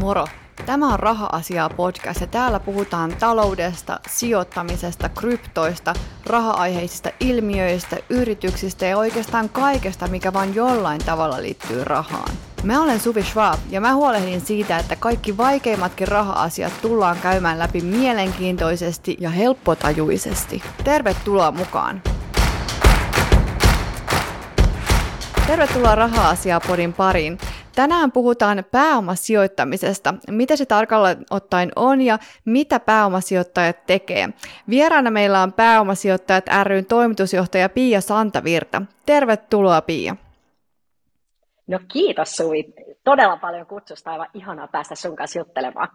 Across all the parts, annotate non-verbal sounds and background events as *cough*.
Moro! Tämä on Raha-asiaa podcast ja täällä puhutaan taloudesta, sijoittamisesta, kryptoista, raha-aiheisista ilmiöistä, yrityksistä ja oikeastaan kaikesta, mikä vain jollain tavalla liittyy rahaan. Mä olen Suvi Schwab ja mä huolehdin siitä, että kaikki vaikeimmatkin raha-asiat tullaan käymään läpi mielenkiintoisesti ja helppotajuisesti. Tervetuloa mukaan! Tervetuloa Raha-asiaa podin pariin. Tänään puhutaan pääomasijoittamisesta, mitä se tarkalleen ottaen on ja mitä pääomasijoittajat tekee. Vieraana meillä on pääomasijoittajat ryn toimitusjohtaja Pia Santavirta. Tervetuloa Pia. No kiitos Suvi. Todella paljon kutsusta. Aivan ihanaa päästä sun kanssa juttelemaan.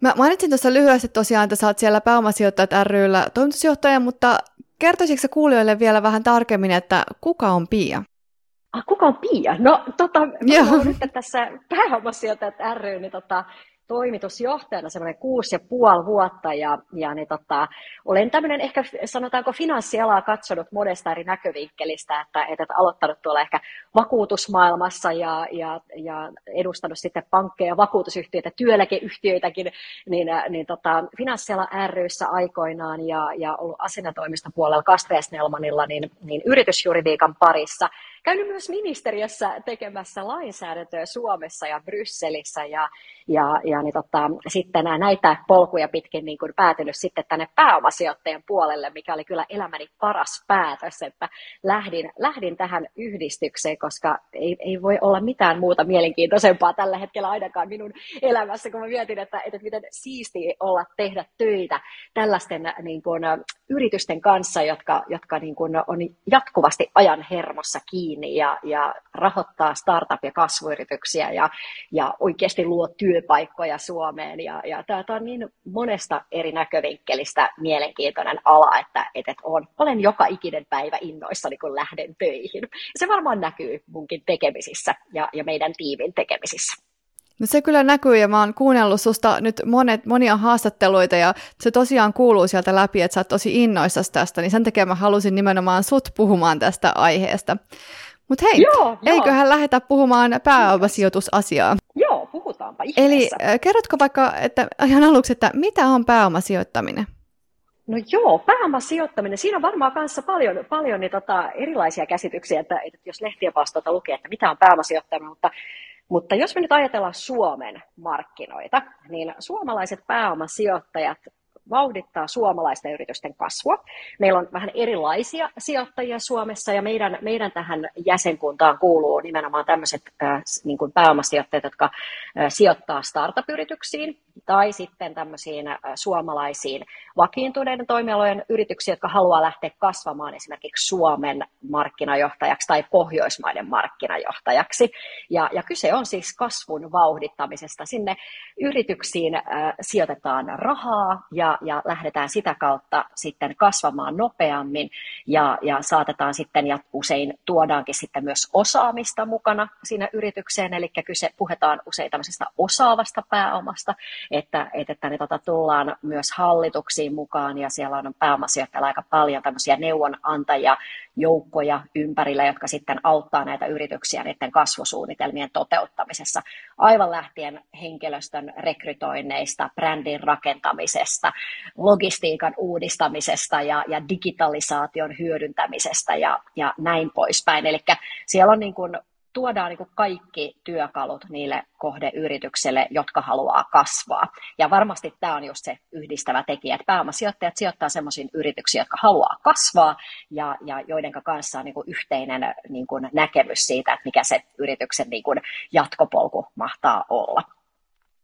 Mä mainitsin tuossa lyhyesti tosiaan, että sä oot siellä pääomasijoittajat ryllä toimitusjohtaja, mutta kertoisitko kuulijoille vielä vähän tarkemmin, että kuka on Pia? Ah, kuka on Pia? No tota, mä nyt tässä pääomasijoitajat ry, niin tota, toimitusjohtajana semmoinen kuusi ja puoli vuotta ja, ja niin tota, olen tämmöinen ehkä sanotaanko finanssialaa katsonut monesta eri näkövinkkelistä, että, että aloittanut tuolla ehkä vakuutusmaailmassa ja, ja, ja edustanut sitten pankkeja, vakuutusyhtiöitä, työeläkeyhtiöitäkin, niin, niin tota, finanssiala ryssä aikoinaan ja, ja ollut asianatoimista puolella niin, niin yritysjuridiikan parissa – käynyt myös ministeriössä tekemässä lainsäädäntöä Suomessa ja Brysselissä ja, ja, ja niin tota, sitten näitä polkuja pitkin niin kuin päätynyt sitten tänne pääomasijoittajien puolelle, mikä oli kyllä elämäni paras päätös, että lähdin, lähdin tähän yhdistykseen, koska ei, ei voi olla mitään muuta mielenkiintoisempaa tällä hetkellä ainakaan minun elämässä, kun mä mietin, että, että miten siistiä olla tehdä töitä tällaisten niin kuin, yritysten kanssa, jotka, jotka niin kuin, on jatkuvasti ajan hermossa kiinni kiinni ja, ja rahoittaa startup- ja kasvuyrityksiä ja, ja oikeasti luo työpaikkoja Suomeen. Ja, ja tämä on niin monesta eri näkövinkkelistä mielenkiintoinen ala, että, että on, olen joka ikinen päivä innoissani, kun lähden töihin. Se varmaan näkyy munkin tekemisissä ja, ja meidän tiimin tekemisissä. No se kyllä näkyy ja mä oon kuunnellut susta nyt monet, monia haastatteluita ja se tosiaan kuuluu sieltä läpi, että sä oot tosi innoissasi tästä, niin sen takia mä halusin nimenomaan sut puhumaan tästä aiheesta. Mutta hei, joo, eiköhän joo. lähdetä puhumaan pääomasijoitusasiaa. Joo, puhutaanpa ihmeessä. Eli äh, kerrotko vaikka että ihan aluksi, että mitä on pääomasijoittaminen? No joo, pääomasijoittaminen, siinä on varmaan kanssa paljon, paljon niin tota, erilaisia käsityksiä, että, että jos lehtien vastausta lukee, että mitä on pääomasijoittaminen, mutta, mutta jos me nyt ajatellaan Suomen markkinoita, niin suomalaiset pääomasijoittajat vauhdittaa suomalaisten yritysten kasvua. Meillä on vähän erilaisia sijoittajia Suomessa ja meidän, meidän tähän jäsenkuntaan kuuluu nimenomaan tämmöiset äh, niin kuin pääomasijoittajat, jotka äh, sijoittaa startup-yrityksiin tai sitten tämmöisiin äh, suomalaisiin vakiintuneiden toimialojen yrityksiä, jotka haluaa lähteä kasvamaan esimerkiksi Suomen markkinajohtajaksi tai Pohjoismaiden markkinajohtajaksi. Ja, ja kyse on siis kasvun vauhdittamisesta. Sinne yrityksiin äh, sijoitetaan rahaa ja ja, lähdetään sitä kautta sitten kasvamaan nopeammin ja, ja saatetaan sitten ja usein tuodaankin sitten myös osaamista mukana siinä yritykseen, eli kyse puhutaan usein tämmöisestä osaavasta pääomasta, että, että, ne tota, tullaan myös hallituksiin mukaan ja siellä on pääomasijoittajalla aika paljon tämmöisiä neuvonantajia, joukkoja ympärillä, jotka sitten auttaa näitä yrityksiä niiden kasvusuunnitelmien toteuttamisessa. Aivan lähtien henkilöstön rekrytoinneista, brändin rakentamisesta, logistiikan uudistamisesta ja, ja digitalisaation hyödyntämisestä ja, ja näin poispäin. Eli siellä on niin kuin tuodaan niin kaikki työkalut niille kohdeyritykselle, jotka haluaa kasvaa. Ja varmasti tämä on just se yhdistävä tekijä, että pääomasijoittajat sijoittaa sellaisiin yrityksiin, jotka haluaa kasvaa ja, ja joiden kanssa on niin kuin yhteinen niin kuin näkemys siitä, että mikä se yrityksen niin kuin jatkopolku mahtaa olla.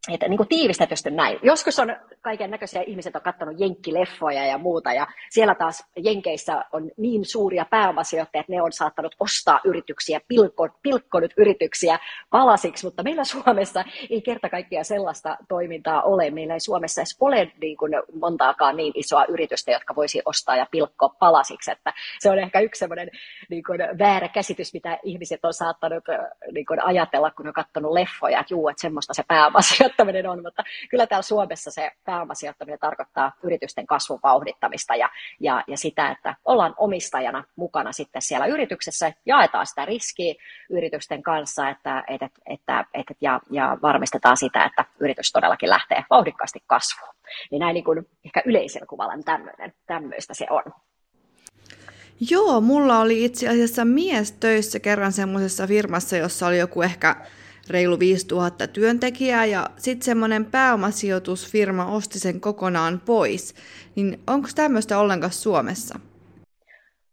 Että niin tiivistetysti näin. Joskus on kaiken näköisiä ihmiset on katsonut jenkkileffoja ja muuta, ja siellä taas Jenkeissä on niin suuria pääomasijoittajia, että ne on saattanut ostaa yrityksiä, pilkko, pilkkonut yrityksiä palasiksi, mutta meillä Suomessa ei kerta kaikkiaan sellaista toimintaa ole. Meillä ei Suomessa edes ole niin kuin montaakaan niin isoa yritystä, jotka voisi ostaa ja pilkkoa palasiksi, että se on ehkä yksi sellainen niin kuin väärä käsitys, mitä ihmiset on saattanut niin kuin ajatella, kun on katsonut leffoja, että juu, että semmoista se pääomasijoittaja sijoittaminen on, mutta kyllä täällä Suomessa se pääomasijoittaminen tarkoittaa yritysten kasvun vauhdittamista ja, ja, ja sitä, että ollaan omistajana mukana sitten siellä yrityksessä, jaetaan sitä riskiä yritysten kanssa että, että, että, että, ja, ja varmistetaan sitä, että yritys todellakin lähtee vauhdikkaasti kasvuun. Niin näin niin kuin ehkä yleisen kuvalla tämmöinen, tämmöistä se on. Joo, mulla oli itse asiassa mies töissä kerran semmoisessa firmassa, jossa oli joku ehkä reilu 5000 työntekijää ja sitten semmoinen pääomasijoitusfirma osti sen kokonaan pois. Niin onko tämmöistä ollenkaan Suomessa?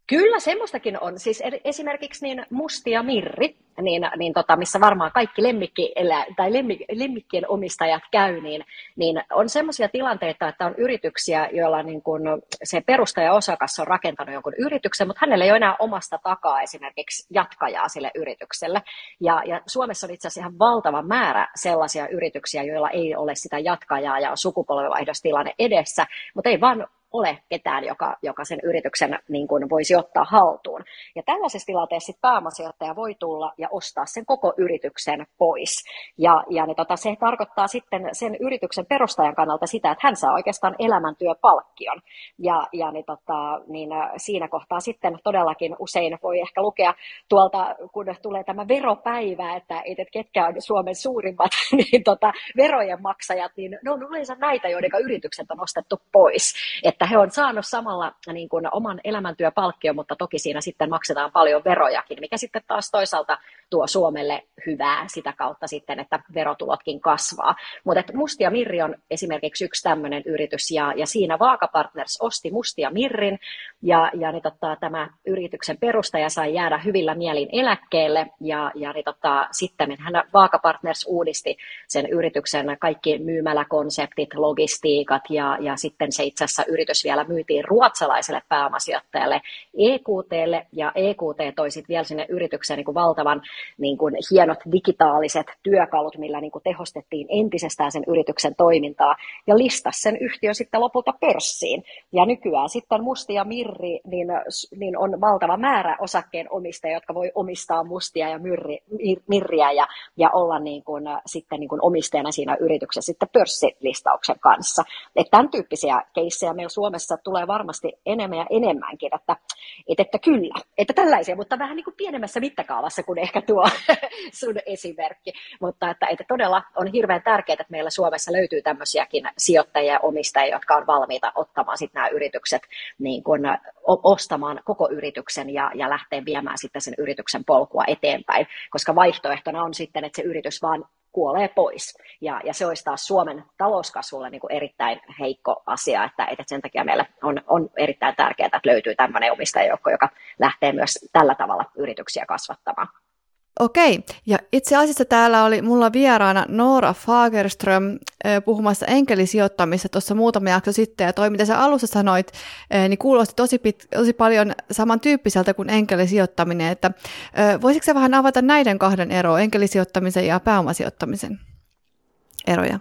Kyllä semmoistakin on. Siis esimerkiksi niin Mustia Mirri, niin, niin tota, missä varmaan kaikki lemmikki tai lemmik, lemmikkien omistajat käy, niin, niin on semmoisia tilanteita, että on yrityksiä, joilla niin kun se perustaja-osakas on rakentanut jonkun yrityksen, mutta hänellä ei ole enää omasta takaa esimerkiksi jatkajaa sille yritykselle. Ja, ja Suomessa on itse asiassa ihan valtava määrä sellaisia yrityksiä, joilla ei ole sitä jatkajaa ja on sukupolvenvaihdostilanne edessä, mutta ei vaan ole ketään, joka, joka sen yrityksen niin kuin voisi ottaa haltuun. Ja tällaisessa tilanteessa sit pääomasijoittaja voi tulla ja ostaa sen koko yrityksen pois. Ja, ja niin tota, se tarkoittaa sitten sen yrityksen perustajan kannalta sitä, että hän saa oikeastaan elämäntyöpalkkion. Ja, ja niin tota, niin äh, siinä kohtaa sitten todellakin usein voi ehkä lukea tuolta, kun tulee tämä veropäivä, että, että ketkä on Suomen suurimmat *laughs* niin tota, verojen maksajat, niin ne on yleensä näitä, joiden yritykset on ostettu pois. Et että he on saanut samalla niin kuin oman elämäntyöpalkkion, mutta toki siinä sitten maksetaan paljon verojakin, mikä sitten taas toisaalta tuo Suomelle hyvää sitä kautta sitten, että verotulotkin kasvaa. Mutta Mustia Mirri on esimerkiksi yksi tämmöinen yritys, ja, ja siinä Vaakapartners osti Mustia Mirrin, ja, ja niin totta, tämä yrityksen perustaja sai jäädä hyvillä mielin eläkkeelle, ja, ja niin totta, sitten hän Vaakapartners uudisti sen yrityksen kaikki myymäläkonseptit, logistiikat, ja, ja sitten se itse asiassa yritys vielä myytiin ruotsalaiselle pääomasijoittajalle EQTlle, ja EQT toi sitten vielä sinne yritykseen niin kuin valtavan niin kuin hienot digitaaliset työkalut, millä niin kuin tehostettiin entisestään sen yrityksen toimintaa ja listasi sen yhtiön sitten lopulta pörssiin. Ja nykyään sitten Musti ja Mirri niin, niin on valtava määrä osakkeen omistajia, jotka voi omistaa Mustia ja Mirri, Mirriä ja, ja olla niin kuin, sitten niin kuin omistajana siinä yrityksessä sitten pörssilistauksen kanssa. Että tämän tyyppisiä keissejä meillä Suomessa tulee varmasti enemmän ja enemmänkin, että, että, että kyllä, että tällaisia, mutta vähän niin kuin pienemmässä mittakaavassa kuin ehkä tuo *laughs* sun esimerkki. Mutta että, että todella on hirveän tärkeää, että meillä Suomessa löytyy tämmöisiäkin sijoittajia ja omistajia, jotka on valmiita ottamaan sitten nämä yritykset niin kun, ostamaan koko yrityksen ja, ja lähteä viemään sitten sen yrityksen polkua eteenpäin, koska vaihtoehtona on sitten, että se yritys vaan kuolee pois. Ja, ja se olisi taas Suomen talouskasvulle niin kuin erittäin heikko asia, että, että sen takia meillä on, on erittäin tärkeää, että löytyy tämmöinen omistajajoukko, joka lähtee myös tällä tavalla yrityksiä kasvattamaan. Okei, ja itse asiassa täällä oli mulla vieraana Noora Fagerström puhumassa enkelisijoittamista tuossa muutama jakso sitten, ja toi mitä sä alussa sanoit, niin kuulosti tosi, pit, tosi paljon samantyyppiseltä kuin enkelisijoittaminen, että voisitko sä vähän avata näiden kahden eroa, enkelisijoittamisen ja pääomasijoittamisen eroja?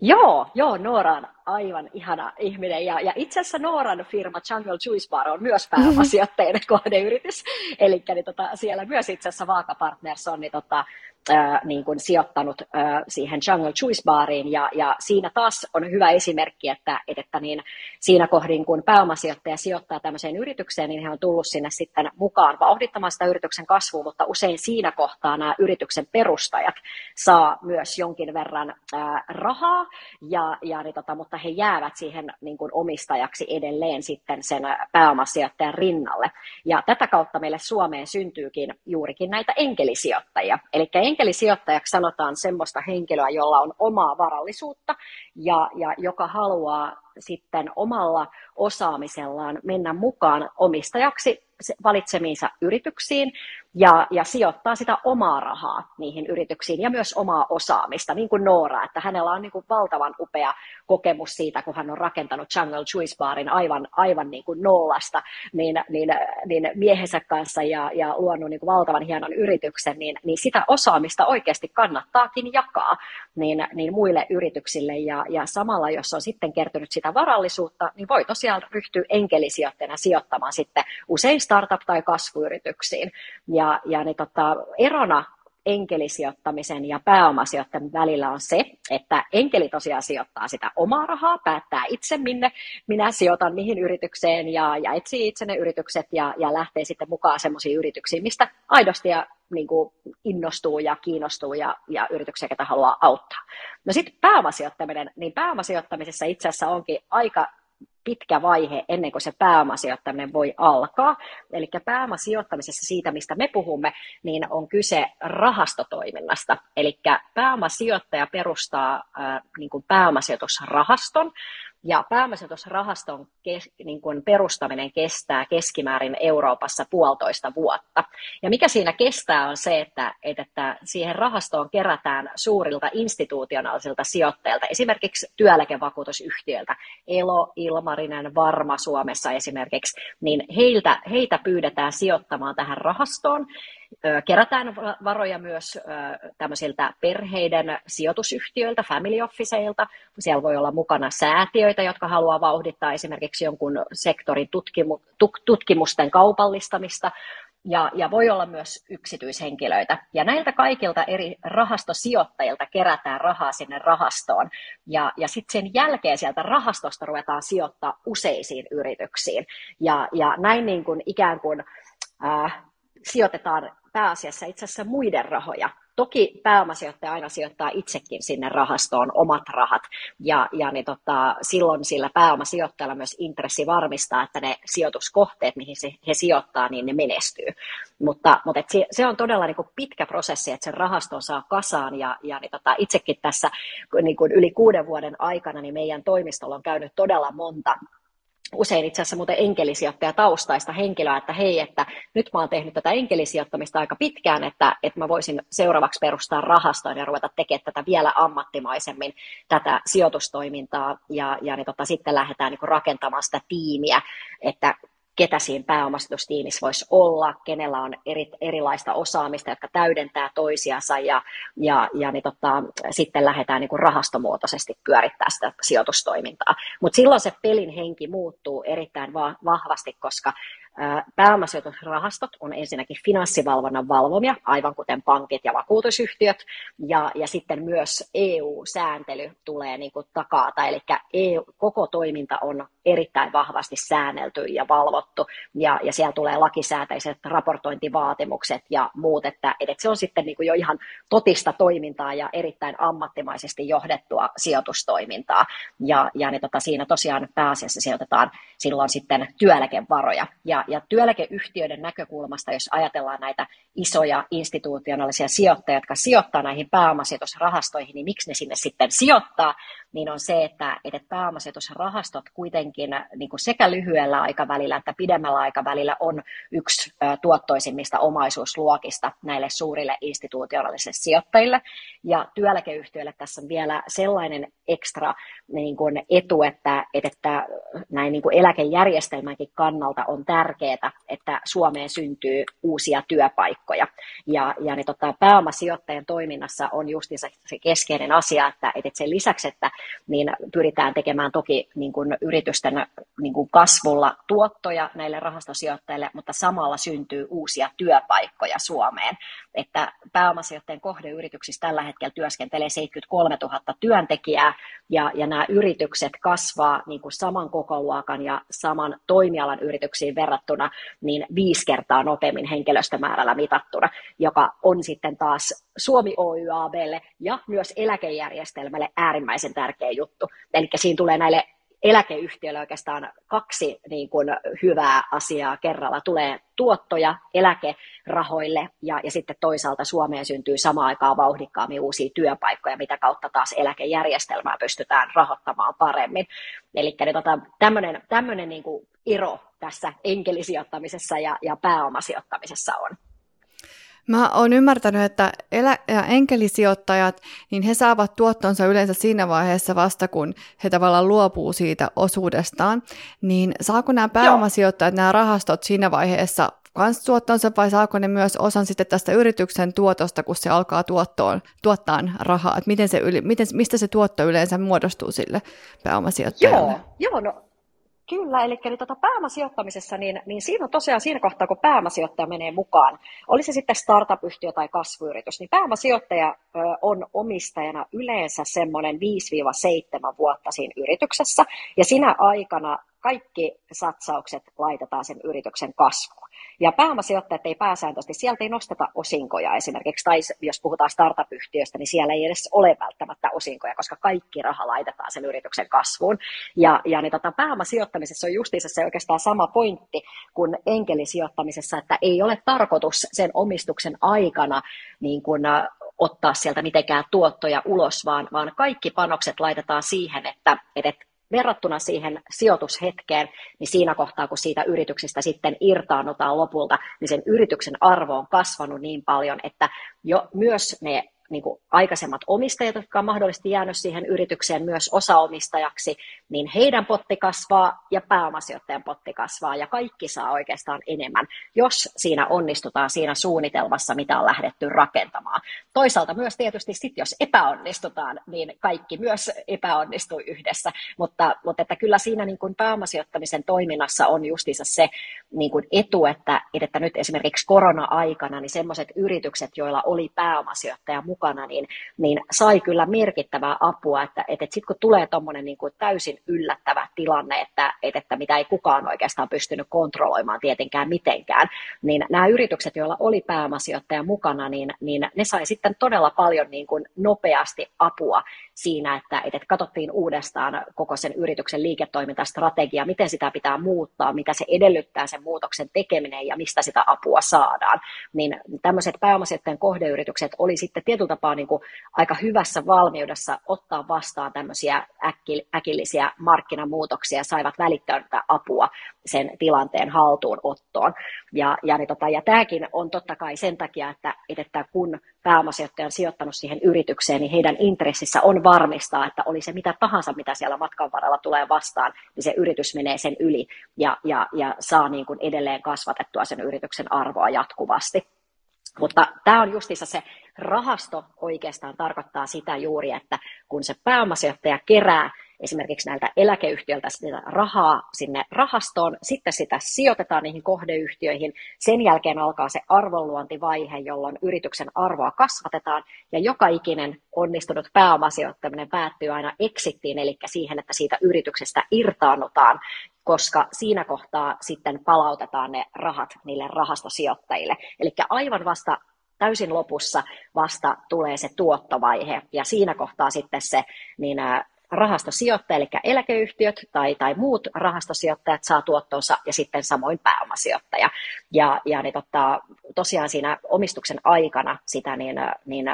Joo, joo, Noora on aivan ihana ihminen. Ja, ja itse asiassa Nooran firma Jungle Juice Bar on myös pääomasijoittajien kohdeyritys. Eli niin tota, siellä myös itse asiassa Vaaka Partners on niin tota, äh, niin kuin sijoittanut äh, siihen Jungle Juice Bariin, ja, ja siinä taas on hyvä esimerkki, että, että niin siinä kohdin, kun pääomasijoittaja sijoittaa tämmöiseen yritykseen, niin he on tullut sinne sitten mukaan vauhdittamaan sitä yrityksen kasvua, mutta usein siinä kohtaa nämä yrityksen perustajat saa myös jonkin verran äh, rahaa, ja, ja niin tota, mutta he jäävät siihen niin kuin omistajaksi edelleen sitten sen pääomasijoittajan rinnalle. Ja tätä kautta meille Suomeen syntyykin juurikin näitä enkelisijoittajia. Eli enkelisijoittajaksi sanotaan semmoista henkilöä, jolla on omaa varallisuutta ja, ja joka haluaa sitten omalla osaamisellaan mennä mukaan omistajaksi valitsemiinsa yrityksiin ja, ja sijoittaa sitä omaa rahaa niihin yrityksiin ja myös omaa osaamista, niin kuin Noora, että hänellä on niin kuin valtavan upea kokemus siitä, kun hän on rakentanut Jungle Juice Barin aivan, aivan niin kuin nollasta niin, niin, niin miehensä kanssa ja, ja luonut niin kuin valtavan hienon yrityksen, niin, niin sitä osaamista oikeasti kannattaakin jakaa niin, niin muille yrityksille. Ja, ja samalla, jos on sitten kertynyt sitä varallisuutta, niin voi tosiaan ryhtyä enkelisijoittajana sijoittamaan sitten usein startup- tai kasvuyrityksiin. Ja, ja niin tota, erona enkelisijoittamisen ja pääomasijoittamisen välillä on se, että enkeli tosiaan sijoittaa sitä omaa rahaa, päättää itse minne minä sijoitan mihin yritykseen ja, ja etsii itse ne yritykset ja, ja lähtee sitten mukaan sellaisiin yrityksiin, mistä aidosti ja niin kuin innostuu ja kiinnostuu ja, ja yrityksiä, ketä haluaa auttaa. No sitten pääomasijoittaminen, niin pääomasijoittamisessa itse asiassa onkin aika pitkä vaihe ennen kuin se pääomasijoittaminen voi alkaa. Eli pääomasijoittamisessa siitä, mistä me puhumme, niin on kyse rahastotoiminnasta. Eli pääomasijoittaja perustaa äh, niin kuin pääomasijoitusrahaston, ja pääomasijoitusrahaston kes, niin kuin perustaminen kestää keskimäärin Euroopassa puolitoista vuotta. Ja mikä siinä kestää on se, että, että siihen rahastoon kerätään suurilta institutionaalisilta sijoittajilta, esimerkiksi työeläkevakuutusyhtiöiltä, Elo, Ilmarinen, Varma Suomessa esimerkiksi, niin heiltä, heitä pyydetään sijoittamaan tähän rahastoon Kerätään varoja myös tämmöisiltä perheiden sijoitusyhtiöiltä, family officeilta. Siellä voi olla mukana säätiöitä, jotka haluaa vauhdittaa esimerkiksi jonkun sektorin tutkimu, tutkimusten kaupallistamista. Ja, ja voi olla myös yksityishenkilöitä. Ja näiltä kaikilta eri rahastosijoittajilta kerätään rahaa sinne rahastoon. Ja, ja sitten sen jälkeen sieltä rahastosta ruvetaan sijoittaa useisiin yrityksiin. Ja, ja näin niin kuin ikään kuin äh, sijoitetaan pääasiassa itse asiassa muiden rahoja. Toki pääomasijoittaja aina sijoittaa itsekin sinne rahastoon omat rahat, ja, ja niin tota, silloin sillä pääomasijoittajalla myös intressi varmistaa, että ne sijoituskohteet, mihin se, he sijoittaa, niin ne menestyy. Mutta, mutta et se, se on todella niin kuin pitkä prosessi, että sen rahaston saa kasaan, ja, ja niin tota, itsekin tässä niin kuin yli kuuden vuoden aikana niin meidän toimistolla on käynyt todella monta usein itse asiassa muuten enkelisijoittaja taustaista henkilöä, että hei, että nyt mä oon tehnyt tätä enkelisijoittamista aika pitkään, että, että mä voisin seuraavaksi perustaa rahastoon ja ruveta tekemään tätä vielä ammattimaisemmin, tätä sijoitustoimintaa, ja, ja niin tota, sitten lähdetään niin rakentamaan sitä tiimiä, että ketä siinä pääomasijoitustiimissä voisi olla, kenellä on eri, erilaista osaamista, jotka täydentää toisiansa ja, ja, ja niin tota, sitten lähdetään niin kuin rahastomuotoisesti pyörittää sitä sijoitustoimintaa. Mutta silloin se pelin henki muuttuu erittäin va- vahvasti, koska Pääomasijoitusrahastot on ensinnäkin finanssivalvonnan valvomia, aivan kuten pankit ja vakuutusyhtiöt, ja, ja sitten myös EU-sääntely tulee niin kuin takaata, eli EU, koko toiminta on erittäin vahvasti säännelty ja valvottu, ja, ja siellä tulee lakisääteiset raportointivaatimukset ja muut, että, että se on sitten niin kuin jo ihan totista toimintaa ja erittäin ammattimaisesti johdettua sijoitustoimintaa, ja, ja niin tota, siinä tosiaan pääasiassa sijoitetaan silloin sitten työeläkevaroja, ja, ja työeläkeyhtiöiden näkökulmasta, jos ajatellaan näitä isoja institutionaalisia sijoittajia, jotka sijoittaa näihin pääomasijoitusrahastoihin, niin miksi ne sinne sitten sijoittaa, niin on se, että, että pääomasijoitusrahastot kuitenkin niin kuin sekä lyhyellä aikavälillä että pidemmällä aikavälillä on yksi tuottoisimmista omaisuusluokista näille suurille institutionaalisille sijoittajille. Ja työeläkeyhtiöille tässä on vielä sellainen ekstra niin kuin etu, että, että näin niin kuin eläkejärjestelmänkin kannalta on tärkeää, että Suomeen syntyy uusia työpaikkoja. Ja, ja niin tota, pääomasijoittajien toiminnassa on just se keskeinen asia, että, että sen lisäksi, että niin pyritään tekemään toki niin kuin yritysten niin kuin kasvulla tuottoja näille rahastosijoittajille, mutta samalla syntyy uusia työpaikkoja Suomeen. Että pääomasijoittajien kohdeyrityksissä tällä hetkellä työskentelee 73 000 työntekijää, ja, ja nämä yritykset kasvaa niin kuin saman kokoluokan ja saman toimialan yrityksiin verrattuna niin viisi kertaa nopeammin henkilöstömäärällä mitattuna, joka on sitten taas Suomi Oy ABlle ja myös eläkejärjestelmälle äärimmäisen tärkeä juttu. Eli siinä tulee näille eläkeyhtiöille oikeastaan kaksi niin kuin, hyvää asiaa kerralla. Tulee tuottoja eläkerahoille ja, ja sitten toisaalta Suomeen syntyy samaan aikaan vauhdikkaammin uusia työpaikkoja, mitä kautta taas eläkejärjestelmää pystytään rahoittamaan paremmin. Eli niin, tota, tämmöinen niin kuin ero tässä enkelisijoittamisessa ja, ja pääomasijoittamisessa on. Mä oon ymmärtänyt, että elä- ja enkelisijoittajat, niin he saavat tuottonsa yleensä siinä vaiheessa vasta, kun he tavallaan luopuu siitä osuudestaan. Niin saako nämä pääomasijoittajat, nämä rahastot siinä vaiheessa kans tuottonsa vai saako ne myös osan sitten tästä yrityksen tuotosta, kun se alkaa tuottoon, tuottaa rahaa? Että miten se yli, miten, mistä se tuotto yleensä muodostuu sille pääomasijoittajalle? Joo, joo no Kyllä, eli, eli tota pääomasijoittamisessa, niin, niin siinä on tosiaan siinä kohtaa, kun pääomasijoittaja menee mukaan, oli se sitten startup-yhtiö tai kasvuyritys, niin pääomasijoittaja on omistajana yleensä semmoinen 5-7 vuotta siinä yrityksessä, ja sinä aikana kaikki satsaukset laitetaan sen yrityksen kasvuun. Ja pääomasijoittajat ei pääsääntöisesti, sieltä ei nosteta osinkoja esimerkiksi, tai jos puhutaan startup-yhtiöstä, niin siellä ei edes ole välttämättä osinkoja, koska kaikki raha laitetaan sen yrityksen kasvuun. Ja, ja niin tota, pääomasijoittamisessa on justiinsa se oikeastaan sama pointti kuin enkelisijoittamisessa, että ei ole tarkoitus sen omistuksen aikana niin kuin, ottaa sieltä mitenkään tuottoja ulos, vaan, vaan kaikki panokset laitetaan siihen, että, että verrattuna siihen sijoitushetkeen, niin siinä kohtaa, kun siitä yrityksestä sitten irtaannutaan lopulta, niin sen yrityksen arvo on kasvanut niin paljon, että jo myös ne niin kuin aikaisemmat omistajat, jotka on mahdollisesti jäänyt siihen yritykseen myös osaomistajaksi, niin heidän potti kasvaa ja pääomasijoittajan potti kasvaa ja kaikki saa oikeastaan enemmän, jos siinä onnistutaan siinä suunnitelmassa, mitä on lähdetty rakentamaan. Toisaalta myös tietysti sit, jos epäonnistutaan, niin kaikki myös epäonnistuu yhdessä, mutta, mutta että kyllä siinä niin kuin pääomasijoittamisen toiminnassa on justiinsa se niin kuin etu, että, että nyt esimerkiksi korona-aikana niin sellaiset yritykset, joilla oli pääomasijoittaja mukana, mukana, niin, niin sai kyllä merkittävää apua, että, että, sitten kun tulee tuommoinen niin kuin täysin yllättävä tilanne, että, että, että mitä ei kukaan oikeastaan pystynyt kontrolloimaan tietenkään mitenkään, niin nämä yritykset, joilla oli pääomasijoittaja mukana, niin, niin ne sai sitten todella paljon niin kuin nopeasti apua siinä, että, että katsottiin uudestaan koko sen yrityksen liiketoimintastrategia, miten sitä pitää muuttaa, mitä se edellyttää sen muutoksen tekeminen ja mistä sitä apua saadaan. Niin tämmöiset pääomasijoittajan kohdeyritykset oli sitten tietyllä tapaa niin kuin aika hyvässä valmiudessa ottaa vastaan tämmöisiä äkillisiä markkinamuutoksia, saivat välittää apua sen tilanteen haltuunottoon. Ja, ja, niin tota, ja tämäkin on totta kai sen takia, että, että kun pääomasijoittaja on sijoittanut siihen yritykseen, niin heidän intressissä on varmistaa, että oli se mitä tahansa, mitä siellä matkan varrella tulee vastaan, niin se yritys menee sen yli ja, ja, ja saa niin kuin edelleen kasvatettua sen yrityksen arvoa jatkuvasti. Mutta tämä on justissa se rahasto oikeastaan tarkoittaa sitä juuri, että kun se pääomasijoittaja kerää esimerkiksi näiltä eläkeyhtiöiltä sitä rahaa sinne rahastoon, sitten sitä sijoitetaan niihin kohdeyhtiöihin, sen jälkeen alkaa se arvonluontivaihe, jolloin yrityksen arvoa kasvatetaan, ja joka ikinen onnistunut pääomasijoittaminen päättyy aina exittiin, eli siihen, että siitä yrityksestä irtaannutaan, koska siinä kohtaa sitten palautetaan ne rahat niille rahastosijoittajille. Eli aivan vasta täysin lopussa vasta tulee se tuottovaihe, ja siinä kohtaa sitten se niin rahastosijoittaja, eli eläkeyhtiöt tai, tai muut rahastosijoittajat saa tuottonsa ja sitten samoin pääomasijoittaja. Ja, ja niin totta, tosiaan siinä omistuksen aikana sitä niin, niin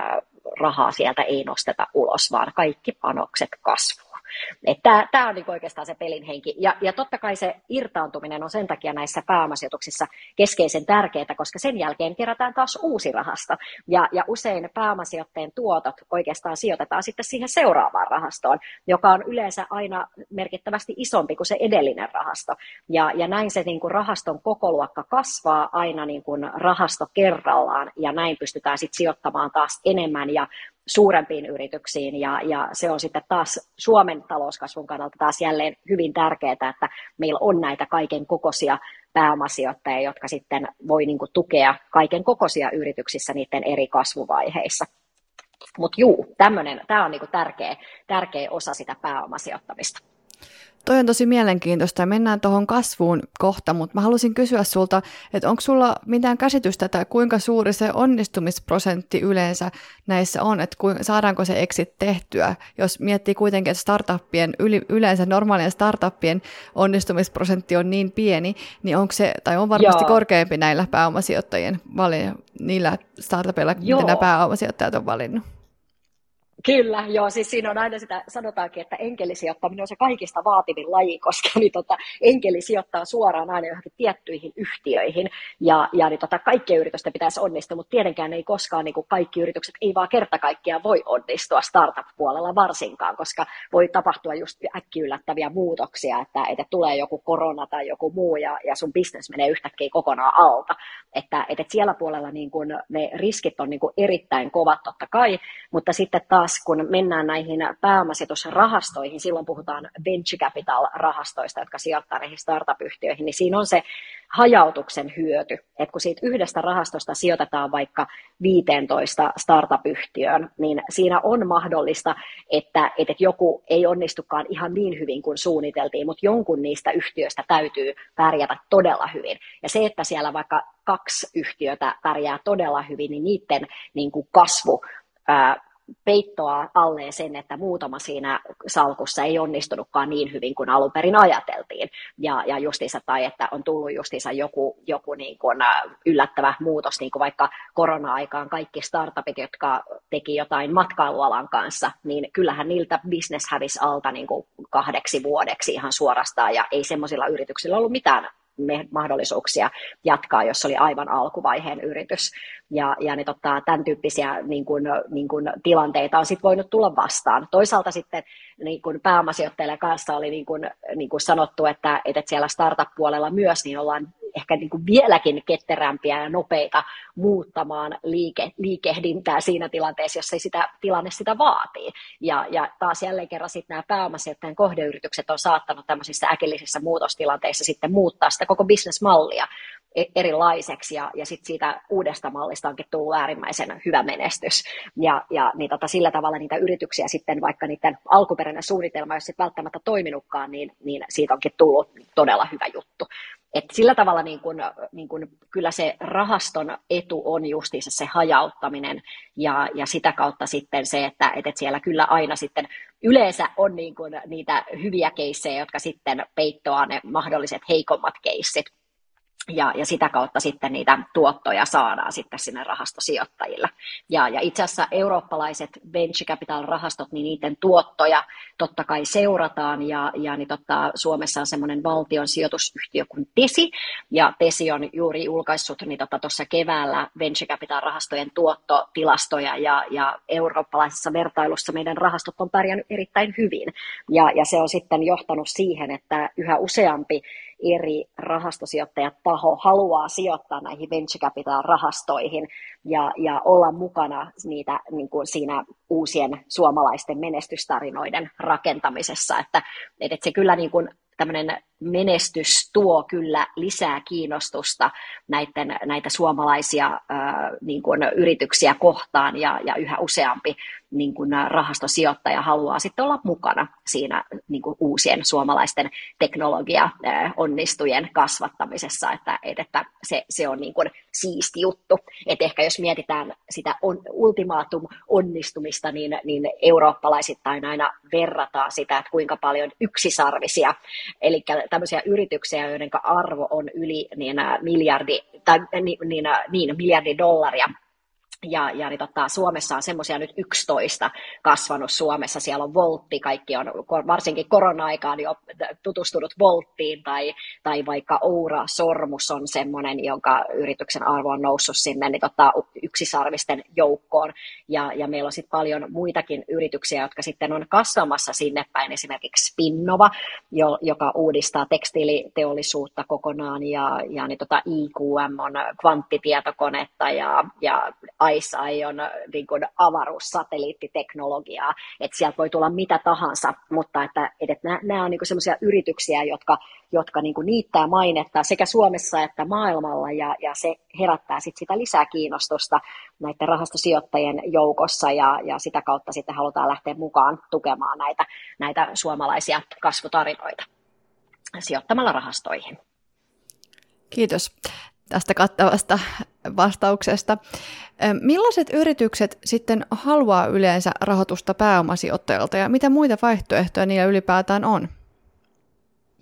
rahaa sieltä ei nosteta ulos, vaan kaikki panokset kasvaa. Tämä, on niin oikeastaan se pelin henki. Ja, ja totta kai se irtaantuminen on sen takia näissä pääomasijoituksissa keskeisen tärkeää, koska sen jälkeen kerätään taas uusi rahasto. Ja, ja usein pääomasijoitteen tuotot oikeastaan sijoitetaan sitten siihen seuraavaan rahastoon, joka on yleensä aina merkittävästi isompi kuin se edellinen rahasto. Ja, ja näin se niin kuin rahaston kokoluokka kasvaa aina niin kuin rahasto kerrallaan, ja näin pystytään sitten sijoittamaan taas enemmän ja suurempiin yrityksiin ja, ja se on sitten taas Suomen talouskasvun kannalta taas jälleen hyvin tärkeää, että meillä on näitä kaiken kokoisia pääomasijoittajia, jotka sitten voi niin kuin, tukea kaiken kokoisia yrityksissä niiden eri kasvuvaiheissa. Mutta juu, tämä on niin kuin, tärkeä, tärkeä osa sitä pääomasijoittamista. Toi on tosi mielenkiintoista ja mennään tuohon kasvuun kohta, mutta mä halusin kysyä sulta, että onko sulla mitään käsitystä tai kuinka suuri se onnistumisprosentti yleensä näissä on, että saadaanko se exit tehtyä, jos miettii kuitenkin, että startuppien, yleensä normaalien startuppien onnistumisprosentti on niin pieni, niin onko se, tai on varmasti Joo. korkeampi näillä pääomasijoittajien valinnoilla, niillä startupeilla, mitä nämä pääomasijoittajat on valinnut? Kyllä, joo, siis siinä on aina sitä, sanotaankin, että enkelisijoittaminen on se kaikista vaativin laji, koska niin tota, enkeli sijoittaa suoraan aina johonkin tiettyihin yhtiöihin, ja, ja niin tota, kaikkien yritysten pitäisi onnistua, mutta tietenkään ei koskaan niin kuin kaikki yritykset ei vaan kerta kaikkiaan voi onnistua startup-puolella varsinkaan, koska voi tapahtua just äkki yllättäviä muutoksia, että, että tulee joku korona tai joku muu, ja, ja sun business menee yhtäkkiä kokonaan alta, että, että siellä puolella niin kuin ne riskit on niin kuin erittäin kovat totta kai, mutta sitten taas kun mennään näihin pääomasijoitusrahastoihin, silloin puhutaan venture capital-rahastoista, jotka sijoittaa näihin startup-yhtiöihin, niin siinä on se hajautuksen hyöty, että kun siitä yhdestä rahastosta sijoitetaan vaikka 15 startup-yhtiöön, niin siinä on mahdollista, että, että joku ei onnistukaan ihan niin hyvin kuin suunniteltiin, mutta jonkun niistä yhtiöistä täytyy pärjätä todella hyvin. Ja se, että siellä vaikka kaksi yhtiötä pärjää todella hyvin, niin niiden niin kuin kasvu peittoa alleen sen, että muutama siinä salkussa ei onnistunutkaan niin hyvin kuin alun perin ajateltiin. Ja, ja justiinsa, tai että on tullut justiinsa joku, joku niin kuin yllättävä muutos, niin kuin vaikka korona-aikaan kaikki startupit, jotka teki jotain matkailualan kanssa, niin kyllähän niiltä business hävisi alta niin kuin kahdeksi vuodeksi ihan suorastaan, ja ei semmoisilla yrityksillä ollut mitään mahdollisuuksia jatkaa, jos oli aivan alkuvaiheen yritys. Ja, ja niin tota, tämän tyyppisiä niin kuin, niin kuin tilanteita on sit voinut tulla vastaan. Toisaalta sitten niin kuin pääomasijoittajille kanssa oli niin kuin, niin kuin sanottu, että, että siellä startup-puolella myös niin ollaan ehkä niin kuin vieläkin ketterämpiä ja nopeita muuttamaan liike, liikehdintää siinä tilanteessa, jos ei sitä tilanne sitä vaatii. Ja, ja taas jälleen kerran sitten nämä pääomasijoittajien kohdeyritykset on saattanut tämmöisissä äkillisissä muutostilanteissa sitten muuttaa sitä koko bisnesmallia erilaiseksi ja, ja sitten siitä uudesta mallista onkin tullut äärimmäisen hyvä menestys. Ja, ja niin tota, sillä tavalla niitä yrityksiä sitten, vaikka niiden alkuperäinen suunnitelma ei ole välttämättä toiminutkaan, niin, niin siitä onkin tullut todella hyvä juttu. Et sillä tavalla niin kun, niin kun, kyllä se rahaston etu on justiinsa se hajauttaminen ja, ja sitä kautta sitten se, että, että siellä kyllä aina sitten yleensä on niin kun niitä hyviä keissejä, jotka sitten peittoaa ne mahdolliset heikommat keissit ja, ja sitä kautta sitten niitä tuottoja saadaan sitten sinne rahastosijoittajille. Ja, ja itse asiassa eurooppalaiset venture capital-rahastot, niin niiden tuottoja totta kai seurataan, ja, ja niin totta, Suomessa on semmoinen valtion sijoitusyhtiö kuin TESI, ja TESI on juuri julkaissut niin tuossa keväällä venture capital-rahastojen tuottotilastoja, ja, ja eurooppalaisessa vertailussa meidän rahastot on pärjännyt erittäin hyvin, ja, ja se on sitten johtanut siihen, että yhä useampi eri rahastosijoittajataho haluaa sijoittaa näihin venture capital rahastoihin ja, ja olla mukana niitä, niin kuin siinä uusien suomalaisten menestystarinoiden rakentamisessa. Että, että se kyllä niin kuin tämmöinen menestys tuo kyllä lisää kiinnostusta näiden, näitä suomalaisia ää, niin kuin yrityksiä kohtaan ja, ja yhä useampi niin kuin rahastosijoittaja haluaa sitten olla mukana siinä niin kuin uusien suomalaisten teknologia onnistujen kasvattamisessa, että, että se, se on niin kuin siisti juttu. Et ehkä jos mietitään sitä on, ultimaatum onnistumista, niin, niin eurooppalaisittain aina verrataan sitä, että kuinka paljon yksisarvisia, eli tämmöisiä yrityksiä, joiden arvo on yli niin, miljardi, tai, niin, niin, niin, miljardi dollaria, ja, ja niin tota, Suomessa on semmoisia nyt 11 kasvanut Suomessa. Siellä on Voltti, kaikki on varsinkin korona-aikaan jo tutustunut Volttiin, tai, tai vaikka Oura Sormus on semmoinen, jonka yrityksen arvo on noussut sinne niin tota, yksisarvisten joukkoon. Ja, ja meillä on sitten paljon muitakin yrityksiä, jotka sitten on kasvamassa sinne päin, esimerkiksi Spinnova, jo, joka uudistaa tekstiiliteollisuutta kokonaan, ja, ja niin tota, IQM on kvanttitietokonetta, ja, ja ICEI on äh, niin kuin avaruussatelliittiteknologiaa, että sieltä voi tulla mitä tahansa, mutta että, että nämä, nämä on niin sellaisia yrityksiä, jotka, jotka niin kuin niittää mainetta sekä Suomessa että maailmalla, ja, ja se herättää sit sitä lisää kiinnostusta näiden rahastosijoittajien joukossa, ja, ja sitä kautta sitten halutaan lähteä mukaan tukemaan näitä, näitä suomalaisia kasvutarinoita sijoittamalla rahastoihin. Kiitos tästä kattavasta vastauksesta. Millaiset yritykset sitten haluaa yleensä rahoitusta pääomasijoittajalta ja mitä muita vaihtoehtoja niillä ylipäätään on?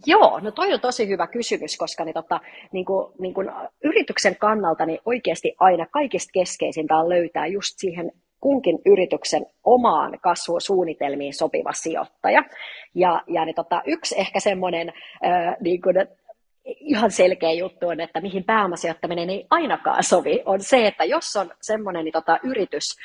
Joo, no toi on tosi hyvä kysymys, koska niin, tota, niin kuin, niin kuin yrityksen kannalta niin oikeasti aina kaikista keskeisintä on löytää just siihen kunkin yrityksen omaan kasvusuunnitelmiin sopiva sijoittaja. Ja, ja niin tota, yksi ehkä semmoinen äh, niin ihan selkeä juttu on, että mihin pääomasijoittaminen ei ainakaan sovi, on se, että jos on semmoinen niin tota, yritys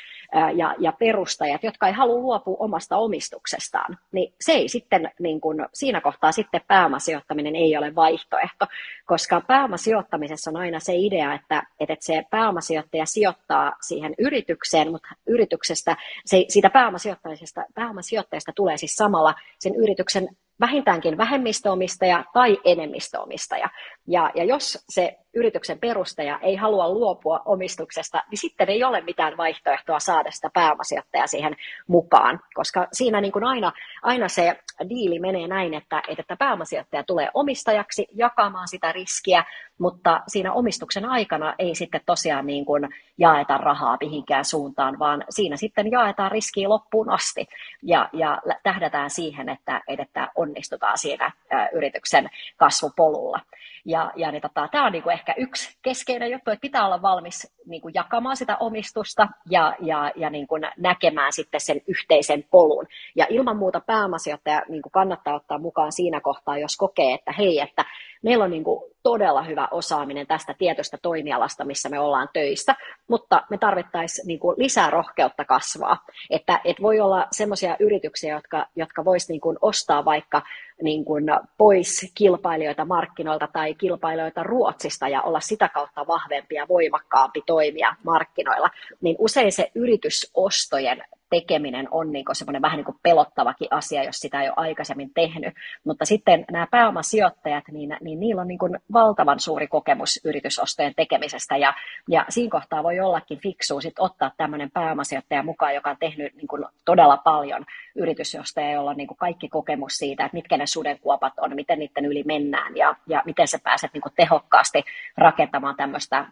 ja, ja perustajat, jotka ei halua luopua omasta omistuksestaan, niin se ei sitten, niin kun, siinä kohtaa sitten pääomasijoittaminen ei ole vaihtoehto, koska pääomasijoittamisessa on aina se idea, että, että se pääomasijoittaja sijoittaa siihen yritykseen, mutta yrityksestä, se, siitä pääomasijoittamisesta, pääomasijoittajasta tulee siis samalla sen yrityksen vähintäänkin vähemmistöomistaja tai enemmistöomistaja. Ja, ja jos se yrityksen perustaja ei halua luopua omistuksesta, niin sitten ei ole mitään vaihtoehtoa saada sitä pääomasijoittajaa siihen mukaan, koska siinä niin kuin aina, aina se diili menee näin, että, että pääomasijoittaja tulee omistajaksi jakamaan sitä riskiä, mutta siinä omistuksen aikana ei sitten tosiaan niin kuin jaeta rahaa mihinkään suuntaan, vaan siinä sitten jaetaan riskiä loppuun asti ja, ja tähdätään siihen, että, että onnistutaan siinä yrityksen kasvupolulla. Ja, ja niin tota, tämä on niin kuin ehkä yksi keskeinen juttu, että pitää olla valmis niin kuin jakamaan sitä omistusta ja, ja, ja niin kuin näkemään sitten sen yhteisen polun. Ja ilman muuta pääomasijoittaja niin kuin kannattaa ottaa mukaan siinä kohtaa, jos kokee, että hei, että meillä on niin kuin todella hyvä osaaminen tästä tietystä toimialasta, missä me ollaan töissä, mutta me tarvittaisiin niin kuin lisää rohkeutta kasvaa. Että, et voi olla sellaisia yrityksiä, jotka, jotka voisi niin ostaa vaikka niin kuin pois kilpailijoita markkinoilta tai kilpailijoita Ruotsista ja olla sitä kautta vahvempi ja voimakkaampi toimija markkinoilla, niin usein se yritysostojen tekeminen on niin semmoinen vähän niin kuin pelottavakin asia, jos sitä ei ole aikaisemmin tehnyt. Mutta sitten nämä pääomasijoittajat, niin, niin niillä on niin kuin valtavan suuri kokemus yritysostojen tekemisestä ja, ja siinä kohtaa voi ollakin fiksu sit ottaa tämmöinen pääomasijoittaja mukaan, joka on tehnyt niin kuin todella paljon yritysostoja, jolla on niin kuin kaikki kokemus siitä, että mitkä ne sudenkuopat on, miten niiden yli mennään ja, ja miten sä pääset niin kuin tehokkaasti rakentamaan tämmöistä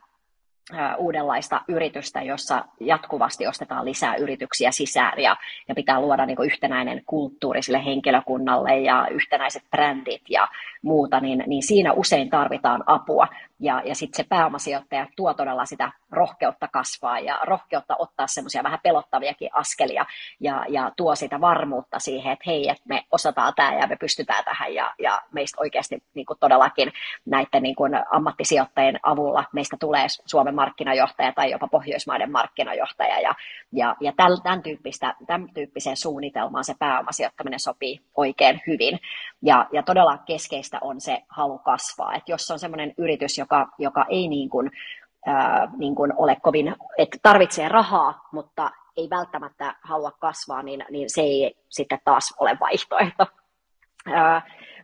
uudenlaista yritystä, jossa jatkuvasti ostetaan lisää yrityksiä sisään ja, ja pitää luoda niin yhtenäinen kulttuuri sille henkilökunnalle ja yhtenäiset brändit ja muuta, niin, niin siinä usein tarvitaan apua. Ja, ja sitten se pääomasijoittaja tuo todella sitä rohkeutta kasvaa ja rohkeutta ottaa semmoisia vähän pelottaviakin askelia ja, ja tuo sitä varmuutta siihen, että hei, että me osataan tämä ja me pystytään tähän ja, ja meistä oikeasti niin kuin todellakin näiden niin kuin ammattisijoittajien avulla meistä tulee Suomen markkinajohtaja tai jopa Pohjoismaiden markkinajohtaja ja, ja, ja tämän, tyyppistä, tämän tyyppiseen suunnitelmaan se pääomasijoittaminen sopii oikein hyvin. Ja, ja todella keskeistä on se halu kasvaa, että jos on semmoinen yritys, joka, joka ei niin kuin, ää, niin kuin ole kovin, että tarvitsee rahaa, mutta ei välttämättä halua kasvaa, niin, niin se ei sitten taas ole vaihtoehto.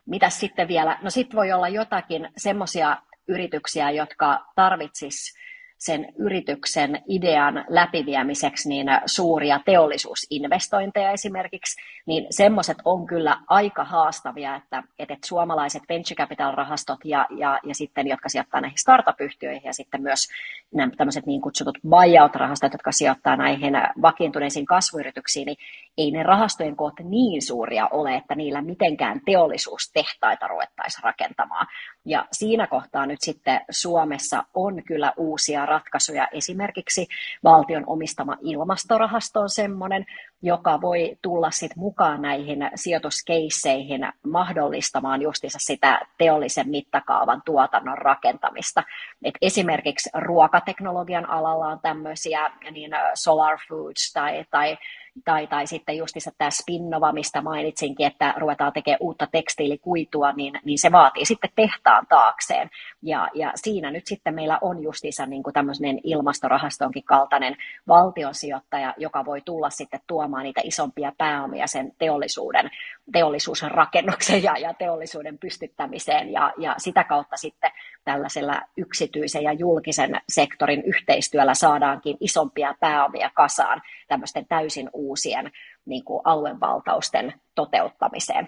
Mitä sitten vielä? No sitten voi olla jotakin semmoisia yrityksiä, jotka tarvitsis sen yrityksen idean läpiviemiseksi niin suuria teollisuusinvestointeja esimerkiksi, niin semmoiset on kyllä aika haastavia, että, että suomalaiset venture capital-rahastot ja, ja, ja sitten, jotka sijoittaa näihin startup-yhtiöihin ja sitten myös nämä tämmöiset niin kutsutut buyout-rahastot, jotka sijoittaa näihin vakiintuneisiin kasvuyrityksiin, niin ei ne rahastojen koot niin suuria ole, että niillä mitenkään teollisuustehtaita ruvettaisiin rakentamaan. Ja siinä kohtaa nyt sitten Suomessa on kyllä uusia ratkaisuja. Esimerkiksi valtion omistama ilmastorahasto on sellainen, joka voi tulla sitten mukaan näihin sijoituskeisseihin mahdollistamaan justiinsa sitä teollisen mittakaavan tuotannon rakentamista. Et esimerkiksi ruokateknologian alalla on tämmöisiä, niin Solar Foods tai, tai tai, tai sitten justissa tämä Spinnova, mistä mainitsinkin, että ruvetaan tekemään uutta tekstiilikuitua, niin, niin se vaatii sitten tehtaan taakseen. Ja, ja siinä nyt sitten meillä on justiinsa niin kuin tämmöinen ilmastorahastonkin kaltainen valtionsijoittaja, joka voi tulla sitten tuomaan niitä isompia pääomia sen teollisuuden, teollisuusrakennuksen ja, ja teollisuuden pystyttämiseen ja, ja sitä kautta sitten tällaisella yksityisen ja julkisen sektorin yhteistyöllä saadaankin isompia pääomia kasaan tämmöisten täysin uusien niin kuin aluevaltausten toteuttamiseen.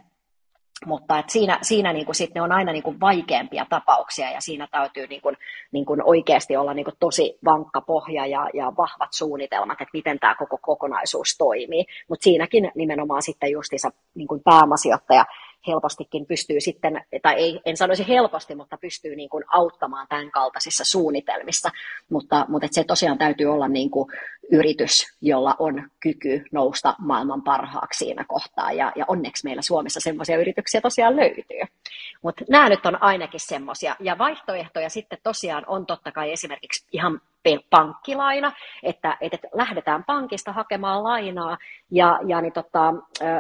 Mutta et siinä, siinä niin kuin sit ne on aina niin kuin vaikeampia tapauksia ja siinä täytyy niin kuin, niin kuin oikeasti olla niin kuin tosi vankka pohja ja, ja vahvat suunnitelmat, että miten tämä koko kokonaisuus toimii. Mutta siinäkin nimenomaan sitten justiinsa niin pääomasijoittaja helpostikin pystyy sitten, tai ei, en sanoisi helposti, mutta pystyy niin kuin auttamaan tämän kaltaisissa suunnitelmissa, mutta, mutta se tosiaan täytyy olla niin kuin yritys, jolla on kyky nousta maailman parhaaksi siinä kohtaa. Ja, ja onneksi meillä Suomessa semmoisia yrityksiä tosiaan löytyy. Mutta nämä nyt on ainakin semmoisia. Ja vaihtoehtoja sitten tosiaan on totta kai esimerkiksi ihan pankkilaina, että, että lähdetään pankista hakemaan lainaa, ja, ja niin tota,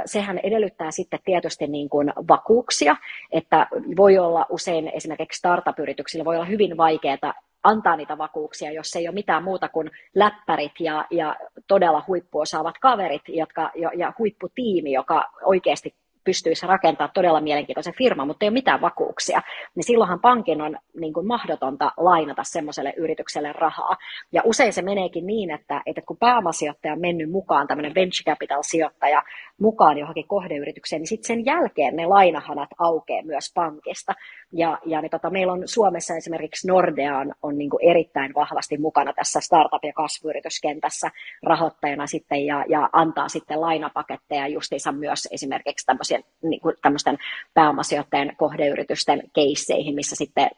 sehän edellyttää sitten tietysti niin kuin vakuuksia, että voi olla usein esimerkiksi startup-yrityksillä voi olla hyvin vaikeaa antaa niitä vakuuksia, jos ei ole mitään muuta kuin läppärit ja, ja todella huippuosaavat kaverit jotka, ja, ja huipputiimi, joka oikeasti pystyisi rakentamaan todella mielenkiintoisen firman, mutta ei ole mitään vakuuksia, niin silloinhan pankin on niin kuin mahdotonta lainata semmoiselle yritykselle rahaa. Ja usein se meneekin niin, että, että kun pääomasijoittaja on mennyt mukaan, tämmöinen venture capital-sijoittaja mukaan johonkin kohdeyritykseen, niin sitten sen jälkeen ne lainahanat aukeaa myös pankista. Ja, ja niin tota, meillä on Suomessa esimerkiksi Nordea on, on niin kuin erittäin vahvasti mukana tässä startup- ja kasvuyrityskentässä rahoittajana sitten ja, ja antaa sitten lainapaketteja justiinsa myös esimerkiksi tämmöisiä niin kuin tämmöisten pääomasijoittajien kohdeyritysten keisseihin, missä sitten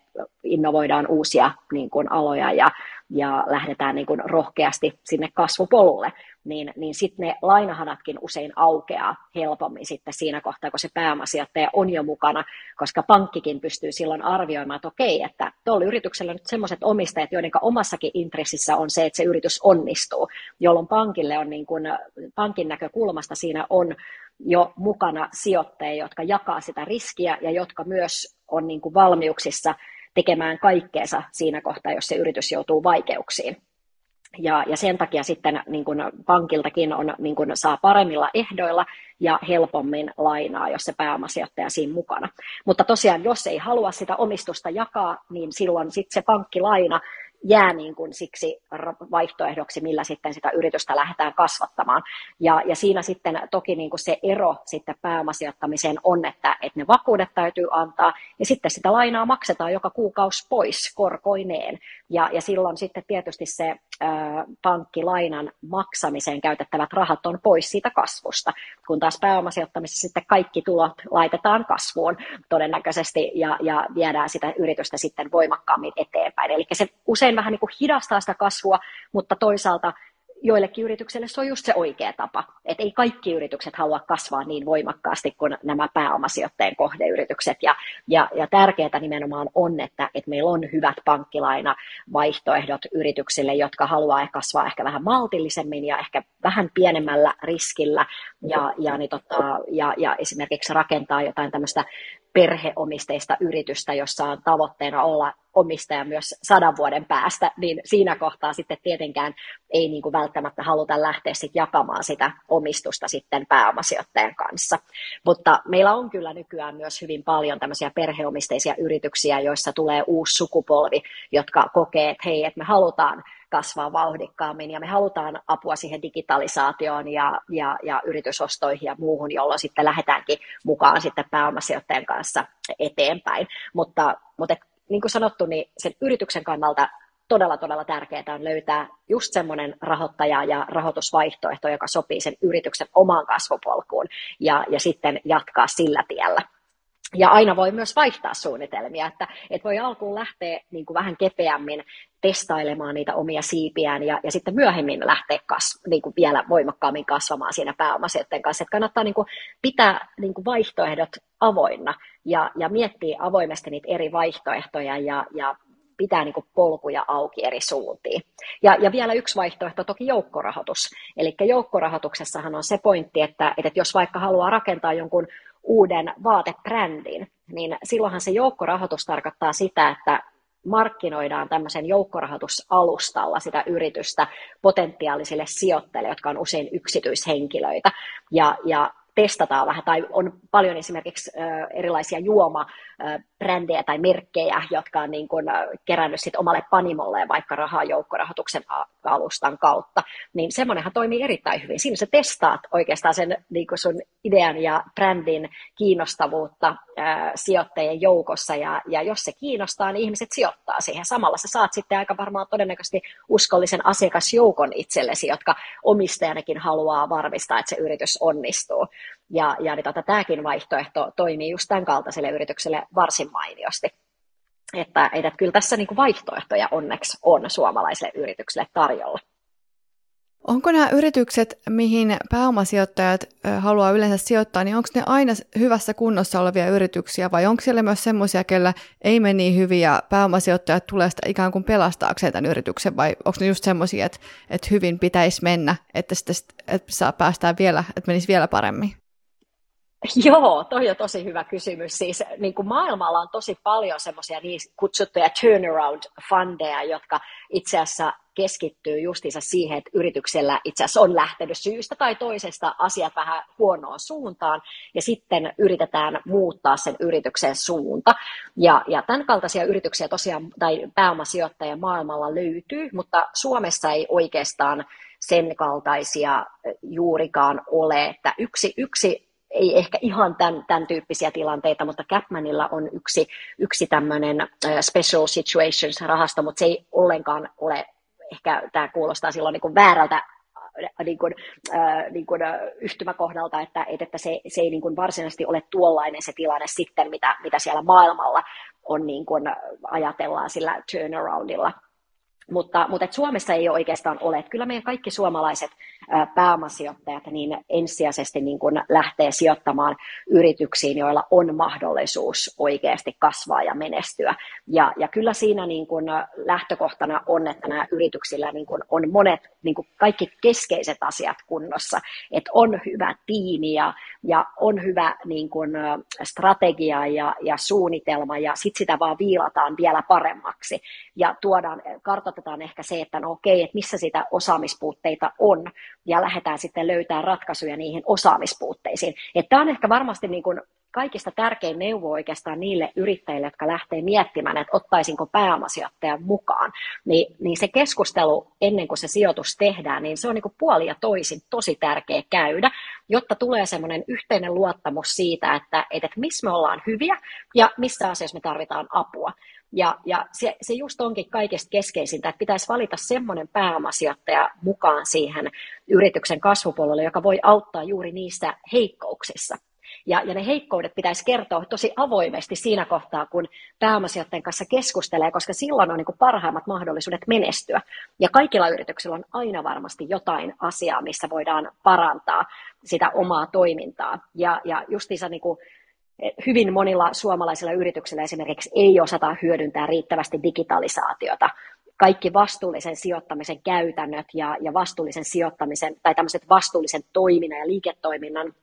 innovoidaan uusia niin kuin aloja ja, ja lähdetään niin kuin rohkeasti sinne kasvupolulle, niin, niin sitten ne lainahanatkin usein aukeaa helpommin sitten siinä kohtaa, kun se pääomasijoittaja on jo mukana, koska pankkikin pystyy silloin arvioimaan, että okei, että tuolla yrityksellä on nyt sellaiset omistajat, joiden omassakin intressissä on se, että se yritys onnistuu, jolloin pankille on niin kuin, pankin näkökulmasta siinä on jo mukana sijoittajia, jotka jakaa sitä riskiä ja jotka myös on niin kuin valmiuksissa tekemään kaikkeensa siinä kohtaa, jos se yritys joutuu vaikeuksiin. Ja, ja sen takia sitten niin kuin pankiltakin on, niin kuin saa paremmilla ehdoilla ja helpommin lainaa, jos se pääomasijoittaja siinä mukana. Mutta tosiaan, jos ei halua sitä omistusta jakaa, niin silloin sitten se pankkilaina jää niin kuin siksi vaihtoehdoksi, millä sitten sitä yritystä lähdetään kasvattamaan. Ja, ja siinä sitten toki niin kuin se ero sitten pääomasijoittamiseen on, että, että ne vakuudet täytyy antaa, ja sitten sitä lainaa maksetaan joka kuukausi pois korkoineen. Ja, ja silloin sitten tietysti se ää, pankkilainan maksamiseen käytettävät rahat on pois siitä kasvusta, kun taas pääomasijoittamisessa sitten kaikki tulot laitetaan kasvuun todennäköisesti ja, ja viedään sitä yritystä sitten voimakkaammin eteenpäin. Eli se usein vähän niin kuin hidastaa sitä kasvua, mutta toisaalta joillekin yrityksille se on just se oikea tapa. Että ei kaikki yritykset halua kasvaa niin voimakkaasti kuin nämä pääomasijoittajien kohdeyritykset. Ja, ja, ja tärkeää nimenomaan on, että, että meillä on hyvät pankkilaina vaihtoehdot yrityksille, jotka haluaa kasvaa ehkä vähän maltillisemmin ja ehkä vähän pienemmällä riskillä ja, ja, niin tota, ja, ja esimerkiksi rakentaa jotain tämmöistä perheomisteista yritystä, jossa on tavoitteena olla omistaja myös sadan vuoden päästä, niin siinä kohtaa sitten tietenkään ei niin kuin välttämättä haluta lähteä sit jakamaan sitä omistusta sitten pääomasijoittajan kanssa. Mutta meillä on kyllä nykyään myös hyvin paljon tämmöisiä perheomisteisia yrityksiä, joissa tulee uusi sukupolvi, jotka kokee, että hei, että me halutaan kasvaa vauhdikkaammin ja me halutaan apua siihen digitalisaatioon ja, ja, ja yritysostoihin ja muuhun, jolloin sitten lähdetäänkin mukaan sitten pääomasijoittajan kanssa eteenpäin. Mutta, mutta niin kuin sanottu, niin sen yrityksen kannalta todella, todella tärkeää on löytää just semmoinen rahoittaja ja rahoitusvaihtoehto, joka sopii sen yrityksen omaan kasvupolkuun ja, ja sitten jatkaa sillä tiellä. Ja aina voi myös vaihtaa suunnitelmia, että, että voi alkuun lähteä niin kuin vähän kepeämmin testailemaan niitä omia siipiään ja, ja sitten myöhemmin lähteä kas, niin kuin vielä voimakkaammin kasvamaan siinä pääomasijoitteen kanssa. Että kannattaa niin kuin pitää niin kuin vaihtoehdot avoinna ja, ja miettiä avoimesti niitä eri vaihtoehtoja ja, ja pitää niin polkuja auki eri suuntiin. Ja, ja vielä yksi vaihtoehto toki joukkorahoitus. Eli joukkorahoituksessahan on se pointti, että, että jos vaikka haluaa rakentaa jonkun uuden vaatebrändin, niin silloinhan se joukkorahoitus tarkoittaa sitä, että markkinoidaan tämmöisen joukkorahoitusalustalla sitä yritystä potentiaalisille sijoittajille, jotka on usein yksityishenkilöitä. Ja, ja testataan vähän, tai on paljon esimerkiksi erilaisia juomabrändejä tai merkkejä, jotka on niin kuin kerännyt sit omalle panimolle vaikka rahaa joukkorahoituksen alustan kautta, niin semmoinenhan toimii erittäin hyvin. Siinä sä testaat oikeastaan sen niin kuin sun idean ja brändin kiinnostavuutta ää, sijoittajien joukossa, ja, ja jos se kiinnostaa, niin ihmiset sijoittaa siihen. Samalla sä saat sitten aika varmaan todennäköisesti uskollisen asiakasjoukon itsellesi, jotka omistajanakin haluaa varmistaa, että se yritys onnistuu. Ja, ja niin tota, tämäkin vaihtoehto toimii just tämän kaltaiselle yritykselle varsin mainiosti. Että, että kyllä tässä niin kuin vaihtoehtoja onneksi on suomalaisille yrityksille tarjolla. Onko nämä yritykset, mihin pääomasijoittajat haluaa yleensä sijoittaa, niin onko ne aina hyvässä kunnossa olevia yrityksiä vai onko siellä myös semmoisia, kellä ei mene niin hyvin ja pääomasijoittajat tulee sitä ikään kuin pelastaakseen tämän yrityksen vai onko ne just semmoisia, että, että hyvin pitäisi mennä, että, sitä, että saa päästään vielä, että menisi vielä paremmin? *laughs* Joo, toi on tosi hyvä kysymys. Siis niin kuin maailmalla on tosi paljon semmoisia niin kutsuttuja turnaround-fundeja, jotka itse asiassa keskittyy justiinsa siihen, että yrityksellä itse asiassa on lähtenyt syystä tai toisesta asiat vähän huonoon suuntaan, ja sitten yritetään muuttaa sen yrityksen suunta. Ja, ja tämän kaltaisia yrityksiä tosiaan, tai pääomasijoittajia maailmalla löytyy, mutta Suomessa ei oikeastaan sen kaltaisia juurikaan ole, että yksi, yksi ei ehkä ihan tämän, tämän tyyppisiä tilanteita, mutta Capmanilla on yksi, yksi tämmöinen special situations rahasto, mutta se ei ollenkaan ole, ehkä tämä kuulostaa silloin niin kuin väärältä niin kuin, äh, niin kuin, yhtymäkohdalta, että, että se, se ei niin kuin varsinaisesti ole tuollainen se tilanne sitten, mitä, mitä siellä maailmalla on niin kuin ajatellaan sillä turnaroundilla. Mutta, mutta et Suomessa ei oikeastaan ole. Kyllä meidän kaikki suomalaiset pääomasijoittajat niin ensisijaisesti niin kuin lähtee sijoittamaan yrityksiin, joilla on mahdollisuus oikeasti kasvaa ja menestyä. Ja, ja kyllä siinä niin kuin lähtökohtana on, että nämä yrityksillä niin kuin on monet niin kuin kaikki keskeiset asiat kunnossa. Että on hyvä tiimi ja, ja on hyvä niin kuin strategia ja, ja suunnitelma ja sitten sitä vaan viilataan vielä paremmaksi. Ja tuodaan, kartoitetaan ehkä se, että no okei, että missä sitä osaamispuutteita on ja lähdetään sitten löytämään ratkaisuja niihin osaamispuutteisiin. Tämä on ehkä varmasti niin kuin kaikista tärkein neuvo oikeastaan niille yrittäjille, jotka lähtee miettimään, että ottaisinko pääomasijoittajan mukaan, niin, niin se keskustelu ennen kuin se sijoitus tehdään, niin se on niin kuin puoli ja toisin tosi tärkeä käydä, jotta tulee semmoinen yhteinen luottamus siitä, että, että missä me ollaan hyviä ja missä asioissa me tarvitaan apua. Ja, ja se, se just onkin kaikesta keskeisintä, että pitäisi valita semmoinen pääomasijoittaja mukaan siihen yrityksen kasvupuolelle, joka voi auttaa juuri niissä heikkouksissa. Ja, ja ne heikkoudet pitäisi kertoa tosi avoimesti siinä kohtaa, kun pääomasijoittajan kanssa keskustelee, koska silloin on niin parhaimmat mahdollisuudet menestyä. Ja kaikilla yrityksillä on aina varmasti jotain asiaa, missä voidaan parantaa sitä omaa toimintaa. Ja, ja justiinsa niin kuin hyvin monilla suomalaisilla yrityksillä esimerkiksi ei osata hyödyntää riittävästi digitalisaatiota. Kaikki vastuullisen sijoittamisen käytännöt ja, ja vastuullisen sijoittamisen tai tämmöiset vastuullisen toiminnan ja liiketoiminnan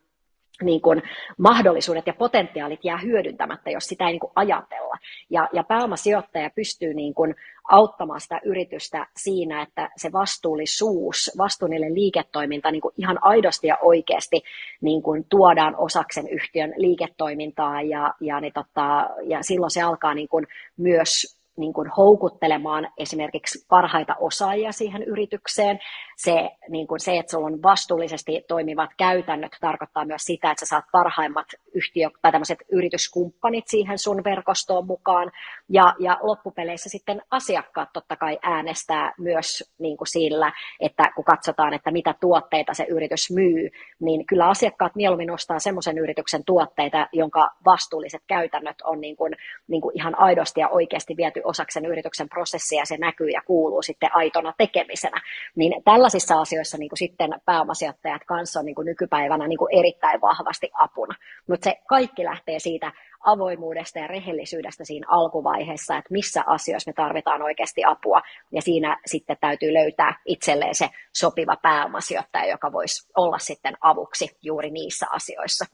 niin kuin mahdollisuudet ja potentiaalit jää hyödyntämättä, jos sitä ei niin kuin ajatella. Ja, ja pääomasijoittaja pystyy niin kuin auttamaan sitä yritystä siinä, että se vastuullisuus, vastuullinen liiketoiminta niin kuin ihan aidosti ja oikeasti niin kuin tuodaan osaksen yhtiön liiketoimintaa ja, ja, niin tota, ja silloin se alkaa niin kuin myös niin kuin houkuttelemaan esimerkiksi parhaita osaajia siihen yritykseen. Se, niin kuin se, että sulla on vastuullisesti toimivat käytännöt, tarkoittaa myös sitä, että sä saat parhaimmat yhtiö- tai yrityskumppanit siihen sun verkostoon mukaan. Ja, ja loppupeleissä sitten asiakkaat totta kai äänestää myös niin kuin sillä, että kun katsotaan, että mitä tuotteita se yritys myy, niin kyllä asiakkaat mieluummin ostaa semmoisen yrityksen tuotteita, jonka vastuulliset käytännöt on niin kuin, niin kuin ihan aidosti ja oikeasti viety osaksi sen yrityksen prosessia, se näkyy ja kuuluu sitten aitona tekemisenä. Niin tällaisissa asioissa niin kuin sitten pääomasijoittajat kanssa on niin kuin nykypäivänä niin kuin erittäin vahvasti apuna. Mutta se kaikki lähtee siitä avoimuudesta ja rehellisyydestä siinä alkuvaiheessa, että missä asioissa me tarvitaan oikeasti apua, ja siinä sitten täytyy löytää itselleen se sopiva pääomasijoittaja, joka voisi olla sitten avuksi juuri niissä asioissa.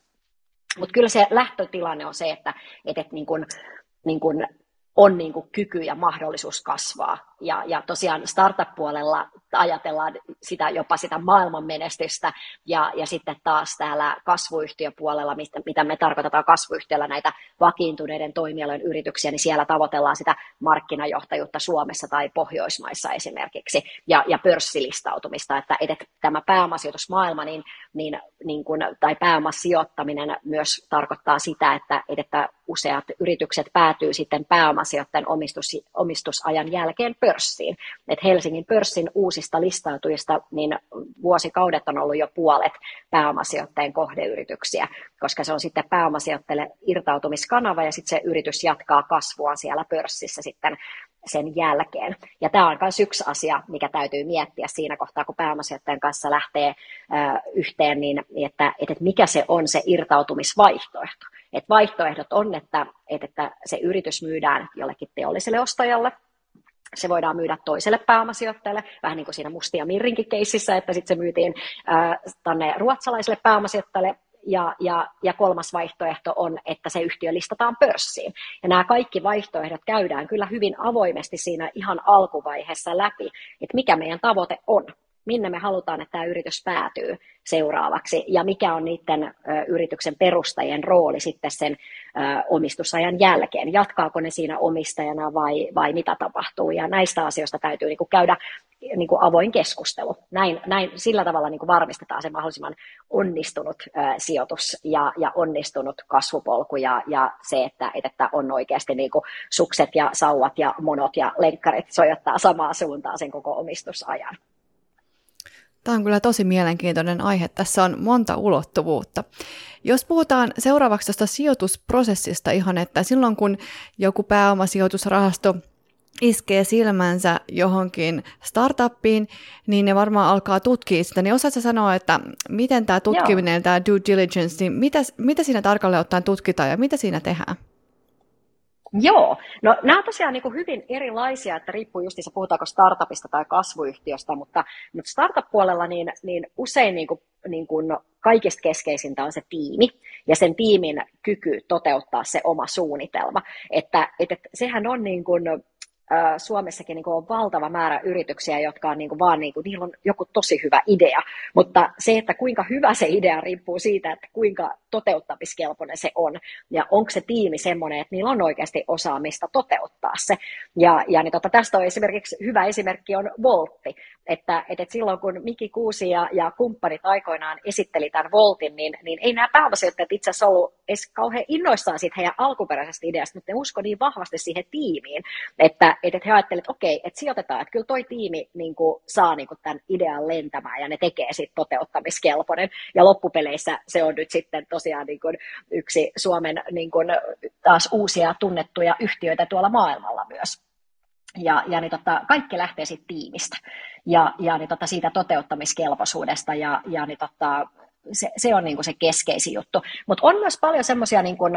Mutta kyllä se lähtötilanne on se, että, että niin kun, niin kun on niin kuin kyky ja mahdollisuus kasvaa. Ja, ja tosiaan startup-puolella ajatellaan sitä, jopa sitä maailman menestystä, ja, ja sitten taas täällä kasvuyhtiöpuolella, mistä, mitä me tarkoitetaan kasvuyhtiöllä näitä vakiintuneiden toimialojen yrityksiä, niin siellä tavoitellaan sitä markkinajohtajuutta Suomessa tai Pohjoismaissa esimerkiksi, ja, ja pörssilistautumista, että, että tämä pääomasijoitusmaailma niin, niin, niin kuin, tai pääomasijoittaminen myös tarkoittaa sitä, että, että useat yritykset päätyy sitten pääomasijoittajan omistus, omistusajan jälkeen pörssiin. Et Helsingin pörssin uusista listautujista niin vuosikaudet on ollut jo puolet pääomasijoittajien kohdeyrityksiä, koska se on sitten pääomasijoittajille irtautumiskanava ja sitten se yritys jatkaa kasvua siellä pörssissä sitten sen jälkeen. Ja tämä on myös yksi asia, mikä täytyy miettiä siinä kohtaa, kun pääomasijoittajan kanssa lähtee yhteen, niin että, että mikä se on se irtautumisvaihtoehto. Et vaihtoehdot on, että, että se yritys myydään jollekin teolliselle ostajalle, se voidaan myydä toiselle pääomasijoittajalle, vähän niin kuin siinä Mustia Mirrinkin keississä, että sitten se myytiin äh, tänne ruotsalaiselle pääomasijoittajalle, ja, ja, ja kolmas vaihtoehto on, että se yhtiö listataan pörssiin. Ja nämä kaikki vaihtoehdot käydään kyllä hyvin avoimesti siinä ihan alkuvaiheessa läpi, että mikä meidän tavoite on minne me halutaan, että tämä yritys päätyy seuraavaksi ja mikä on niiden yrityksen perustajien rooli sitten sen omistusajan jälkeen. Jatkaako ne siinä omistajana vai, vai mitä tapahtuu ja näistä asioista täytyy niin kuin käydä niin kuin avoin keskustelu. Näin, näin, sillä tavalla niin kuin varmistetaan se mahdollisimman onnistunut sijoitus ja, ja onnistunut kasvupolku ja, ja se, että, että on oikeasti niin kuin sukset ja sauvat ja monot ja lenkkarit sojottaa samaa suuntaan sen koko omistusajan. Tämä on kyllä tosi mielenkiintoinen aihe. Tässä on monta ulottuvuutta. Jos puhutaan seuraavaksi tästä sijoitusprosessista ihan, että silloin kun joku pääomasijoitusrahasto iskee silmänsä johonkin startuppiin, niin ne varmaan alkaa tutkia sitä. Niin osaatko sanoa, että miten tämä tutkiminen, Joo. tämä due diligence, niin mitä, mitä siinä tarkalleen ottaen tutkitaan ja mitä siinä tehdään? Joo, no nämä tosiaan niin kuin hyvin erilaisia, että riippuu just, puhutaanko startupista tai kasvuyhtiöstä, mutta, mutta startup-puolella niin, niin usein niin kuin, niin kuin kaikista keskeisintä on se tiimi ja sen tiimin kyky toteuttaa se oma suunnitelma. Että, että sehän on niin kuin, Suomessakin niin kuin on valtava määrä yrityksiä, jotka on niin kuin vaan, niin kuin, niillä on joku tosi hyvä idea, mutta se, että kuinka hyvä se idea riippuu siitä, että kuinka toteuttamiskelpoinen se on, ja onko se tiimi semmoinen, että niillä on oikeasti osaamista toteuttaa se. Ja, ja niin tota, tästä on esimerkiksi hyvä esimerkki on Voltti, että, että silloin kun Miki Kuusi ja, ja kumppanit aikoinaan esitteli tämän Voltin, niin, niin ei nämä pääomasijoittajat itse asiassa ollut edes kauhean innoissaan siitä heidän alkuperäisestä ideasta, mutta ne usko niin vahvasti siihen tiimiin, että, että he ajattelivat, että okei, että sijoitetaan, että kyllä toi tiimi niin kuin, saa niin kuin, tämän idean lentämään ja ne tekee sitten toteuttamiskelpoinen. Ja loppupeleissä se on nyt sitten tosiaan niin kuin, yksi Suomen niin kuin, taas uusia tunnettuja yhtiöitä tuolla maailmalla myös. Ja, ja niin tota, kaikki lähtee siitä tiimistä ja, ja niin tota, siitä toteuttamiskelpoisuudesta ja, ja niin tota, se, se on niin kuin se keskeisin juttu. Mutta on myös paljon semmoisia niin kuin,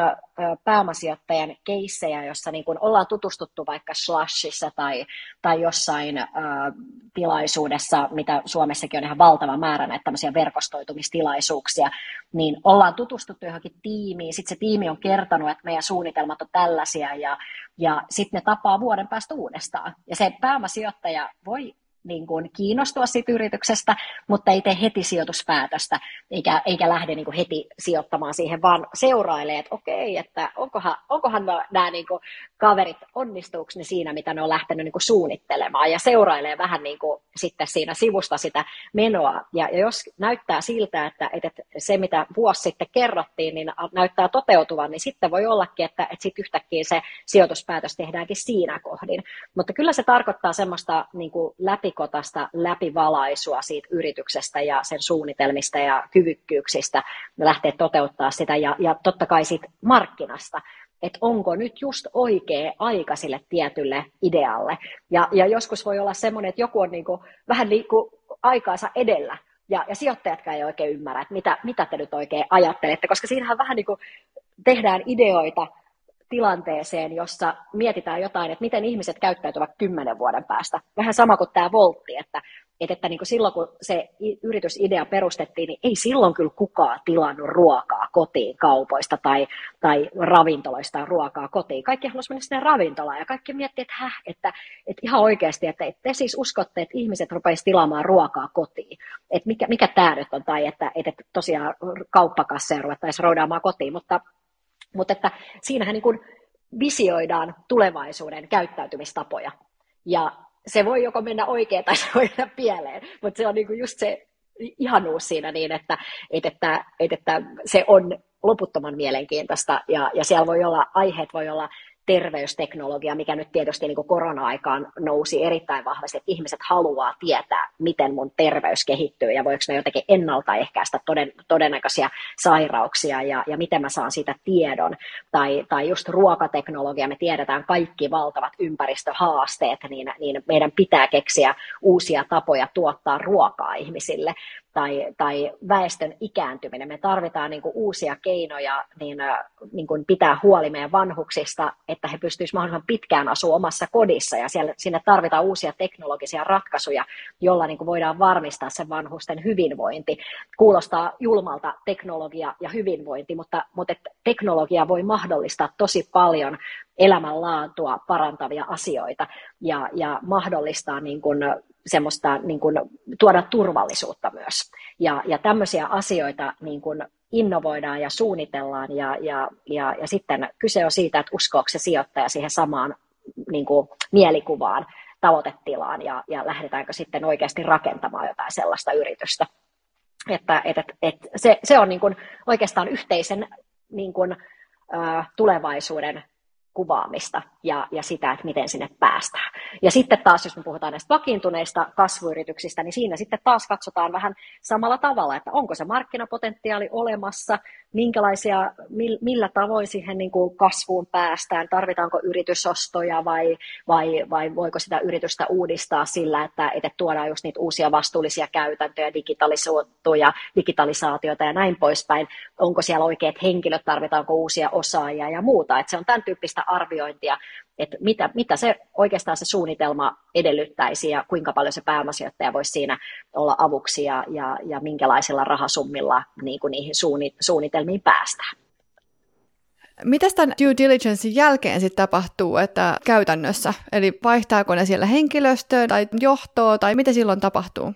pääomasijoittajan keissejä, jossa niin kuin ollaan tutustuttu vaikka Slashissa tai, tai jossain ä, tilaisuudessa, mitä Suomessakin on ihan valtava määrä näitä tämmöisiä verkostoitumistilaisuuksia, niin ollaan tutustuttu johonkin tiimiin, sitten se tiimi on kertonut, että meidän suunnitelmat on tällaisia, ja, ja sitten ne tapaa vuoden päästä uudestaan. Ja se pääomasijoittaja voi niin kuin kiinnostua siitä yrityksestä, mutta ei tee heti sijoituspäätöstä, eikä, eikä lähde niin kuin heti sijoittamaan siihen, vaan seurailee, että okei, että onkohan, onkohan nämä niin kuin kaverit, onnistuuko ne siinä, mitä ne on lähtenyt niin kuin suunnittelemaan, ja seurailee vähän niin kuin sitten siinä sivusta sitä menoa, ja, ja jos näyttää siltä, että, että se, mitä vuosi sitten kerrottiin, niin näyttää toteutuvan, niin sitten voi ollakin, että, että sitten yhtäkkiä se sijoituspäätös tehdäänkin siinä kohdin, mutta kyllä se tarkoittaa semmoista niin kuin läpi läpikotasta läpivalaisua siitä yrityksestä ja sen suunnitelmista ja kyvykkyyksistä lähteä toteuttaa sitä ja, ja totta kai siitä markkinasta, että onko nyt just oikea aika sille tietylle idealle. Ja, ja joskus voi olla semmoinen, että joku on niin kuin, vähän kuin aikaansa edellä, ja, ja sijoittajatkaan ei oikein ymmärrä, että mitä, mitä te nyt oikein ajattelette, koska siinähän vähän niin kuin tehdään ideoita tilanteeseen, jossa mietitään jotain, että miten ihmiset käyttäytyvät kymmenen vuoden päästä. Vähän sama kuin tämä Voltti, että, että, että niin kuin silloin kun se yritysidea perustettiin, niin ei silloin kyllä kukaan tilannut ruokaa kotiin kaupoista tai, tai ravintoloista ruokaa kotiin. Kaikki haluaisivat mennä sinne ravintolaan ja kaikki miettii, että, häh, että, että ihan oikeasti, että, että te siis uskotte, että ihmiset rupeaisivat tilaamaan ruokaa kotiin. Että mikä, mikä tämä nyt on, tai että, että tosiaan kauppakasseja ruvettaisiin roudaamaan kotiin, mutta mutta että siinähän niin kuin visioidaan tulevaisuuden käyttäytymistapoja. Ja se voi joko mennä oikein tai *laughs* se voi mennä pieleen, mutta se on niin kuin just se ihanuus siinä niin, että, että, että, että se on loputtoman mielenkiintoista ja, ja siellä voi olla, aiheet voi olla terveysteknologia, mikä nyt tietysti niin kuin korona-aikaan nousi erittäin vahvasti, että ihmiset haluaa tietää, miten mun terveys kehittyy ja voiko me jotenkin ennaltaehkäistä toden, todennäköisiä sairauksia ja, ja miten mä saan siitä tiedon. Tai, tai just ruokateknologia, me tiedetään kaikki valtavat ympäristöhaasteet, niin, niin meidän pitää keksiä uusia tapoja tuottaa ruokaa ihmisille tai, tai väestön ikääntyminen. Me tarvitaan niin kuin uusia keinoja niin, niin kuin pitää huoli meidän vanhuksista, että he pystyisivät mahdollisimman pitkään asua omassa kodissa ja siellä, sinne tarvitaan uusia teknologisia ratkaisuja, joilla niin voidaan varmistaa sen vanhusten hyvinvointi. Kuulostaa julmalta teknologia ja hyvinvointi, mutta, mutta teknologia voi mahdollistaa tosi paljon elämänlaatua parantavia asioita ja, ja mahdollistaa niin kuin semmoista niin kuin, tuoda turvallisuutta myös. Ja, ja tämmöisiä asioita niin kuin innovoidaan ja suunnitellaan ja, ja, ja, ja sitten kyse on siitä, että uskoako se sijoittaja siihen samaan niin kuin, mielikuvaan, tavoitetilaan ja, ja lähdetäänkö sitten oikeasti rakentamaan jotain sellaista yritystä. Että, et, et, et se, se on niin kuin oikeastaan yhteisen niin kuin, ä, tulevaisuuden kuvaamista ja, ja sitä, että miten sinne päästään. Ja sitten taas, jos me puhutaan näistä vakiintuneista kasvuyrityksistä, niin siinä sitten taas katsotaan vähän samalla tavalla, että onko se markkinapotentiaali olemassa, minkälaisia, millä tavoin siihen niin kuin kasvuun päästään, tarvitaanko yritysostoja vai, vai, vai voiko sitä yritystä uudistaa sillä, että, että tuodaan just niitä uusia vastuullisia käytäntöjä, digitalisoituja, digitalisaatiota ja näin poispäin. Onko siellä oikeat henkilöt, tarvitaanko uusia osaajia ja muuta. Että se on tämän tyyppistä arviointia, että mitä, mitä se oikeastaan se suunnitelma edellyttäisi ja kuinka paljon se pääomasijoittaja voisi siinä olla avuksi ja, ja, ja minkälaisilla rahasummilla niin kuin niihin suunnitelmiin päästään. Mitä tämän due diligencein jälkeen sitten tapahtuu että käytännössä? Eli vaihtaako ne siellä henkilöstöä tai johtoa tai mitä silloin tapahtuu?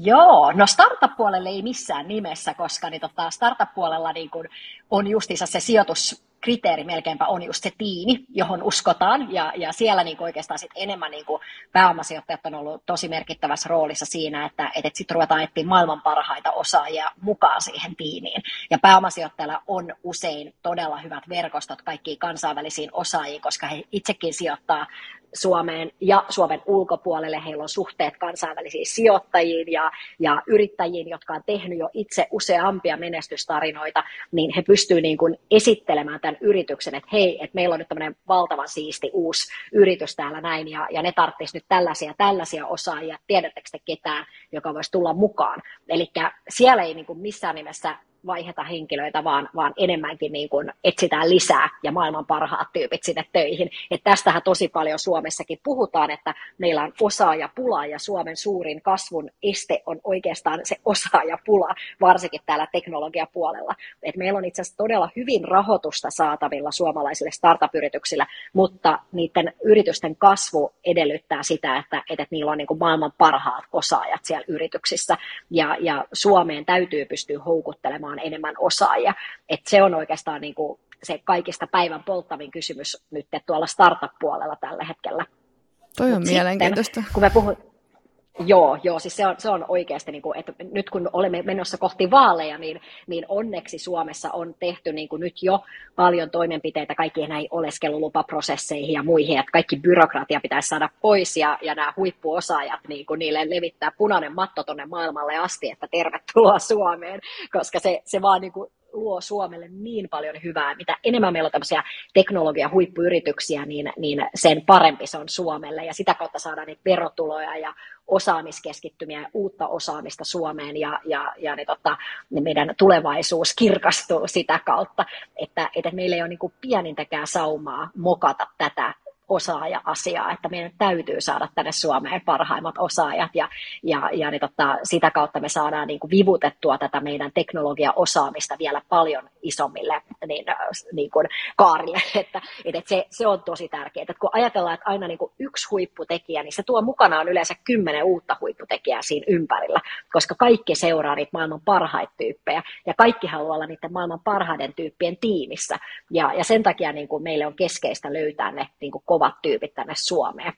Joo, no startup-puolelle ei missään nimessä, koska niin tota, startup-puolella niin kun on justiinsa se sijoitus kriteeri melkeinpä on just se tiimi, johon uskotaan, ja, ja siellä niin oikeastaan sit enemmän niin kuin pääomasijoittajat on ollut tosi merkittävässä roolissa siinä, että, että sitten ruvetaan etsiä maailman parhaita osaajia mukaan siihen tiimiin. Ja pääomasijoittajilla on usein todella hyvät verkostot kaikkiin kansainvälisiin osaajiin, koska he itsekin sijoittaa Suomeen ja Suomen ulkopuolelle. Heillä on suhteet kansainvälisiin sijoittajiin ja, ja yrittäjiin, jotka on tehnyt jo itse useampia menestystarinoita, niin he pystyvät niin kuin esittelemään tämän yrityksen, että hei, että meillä on nyt tämmöinen valtavan siisti uusi yritys täällä näin, ja, ja ne tarvitsisi nyt tällaisia tällaisia osaajia, tiedättekö te ketään, joka voisi tulla mukaan. Eli siellä ei niin kuin missään nimessä vaiheta henkilöitä, vaan, vaan enemmänkin niin kuin etsitään lisää ja maailman parhaat tyypit sinne töihin. Et tästähän tosi paljon Suomessakin puhutaan, että meillä on osaajapula ja Suomen suurin kasvun este on oikeastaan se osaajapula, varsinkin täällä teknologiapuolella. Et meillä on itse asiassa todella hyvin rahoitusta saatavilla suomalaisille startup-yrityksillä, mutta niiden yritysten kasvu edellyttää sitä, että, että niillä on niin kuin maailman parhaat osaajat siellä yrityksissä ja, ja Suomeen täytyy pystyä houkuttelemaan saamaan enemmän osaajia. Et se on oikeastaan niin kuin se kaikista päivän polttavin kysymys nyt tuolla startup-puolella tällä hetkellä. Toi on Mut mielenkiintoista. Sitten, kun me puhun, Joo, joo, siis se on, se on oikeasti, niin kuin, että nyt kun olemme menossa kohti vaaleja, niin, niin onneksi Suomessa on tehty niin kuin nyt jo paljon toimenpiteitä. Kaikkien näihin oleskelulupaprosesseihin ja muihin, että kaikki byrokratia pitäisi saada pois ja, ja nämä huippuosaajat, niin kuin niille levittää punainen matto tuonne maailmalle asti, että tervetuloa Suomeen, koska se, se vaan niin kuin luo Suomelle niin paljon hyvää. Mitä enemmän meillä on tämmöisiä teknologia huippuyrityksiä, niin, niin sen parempi se on Suomelle. Ja sitä kautta saadaan niitä verotuloja ja osaamiskeskittymiä ja uutta osaamista Suomeen ja, ja, ja ne, tota, ne meidän tulevaisuus kirkastuu sitä kautta, että, että meillä ei ole niin pienintäkään saumaa mokata tätä osaaja-asiaa, että meidän täytyy saada tänne Suomeen parhaimmat osaajat ja, ja, ja niin totta, sitä kautta me saadaan niin kuin vivutettua tätä meidän teknologia-osaamista vielä paljon isommille niin, niin kuin kaarille, *laughs* että, että se, se on tosi tärkeää, että kun ajatellaan, että aina niin kuin yksi huipputekijä, niin se tuo mukanaan yleensä kymmenen uutta huipputekijää siinä ympärillä, koska kaikki seuraa niitä maailman parhaita tyyppejä ja kaikki haluaa olla niiden maailman parhaiden tyyppien tiimissä. Ja, ja sen takia niin kuin meille on keskeistä löytää ne niin kuin kovat tyypit tänne Suomeen.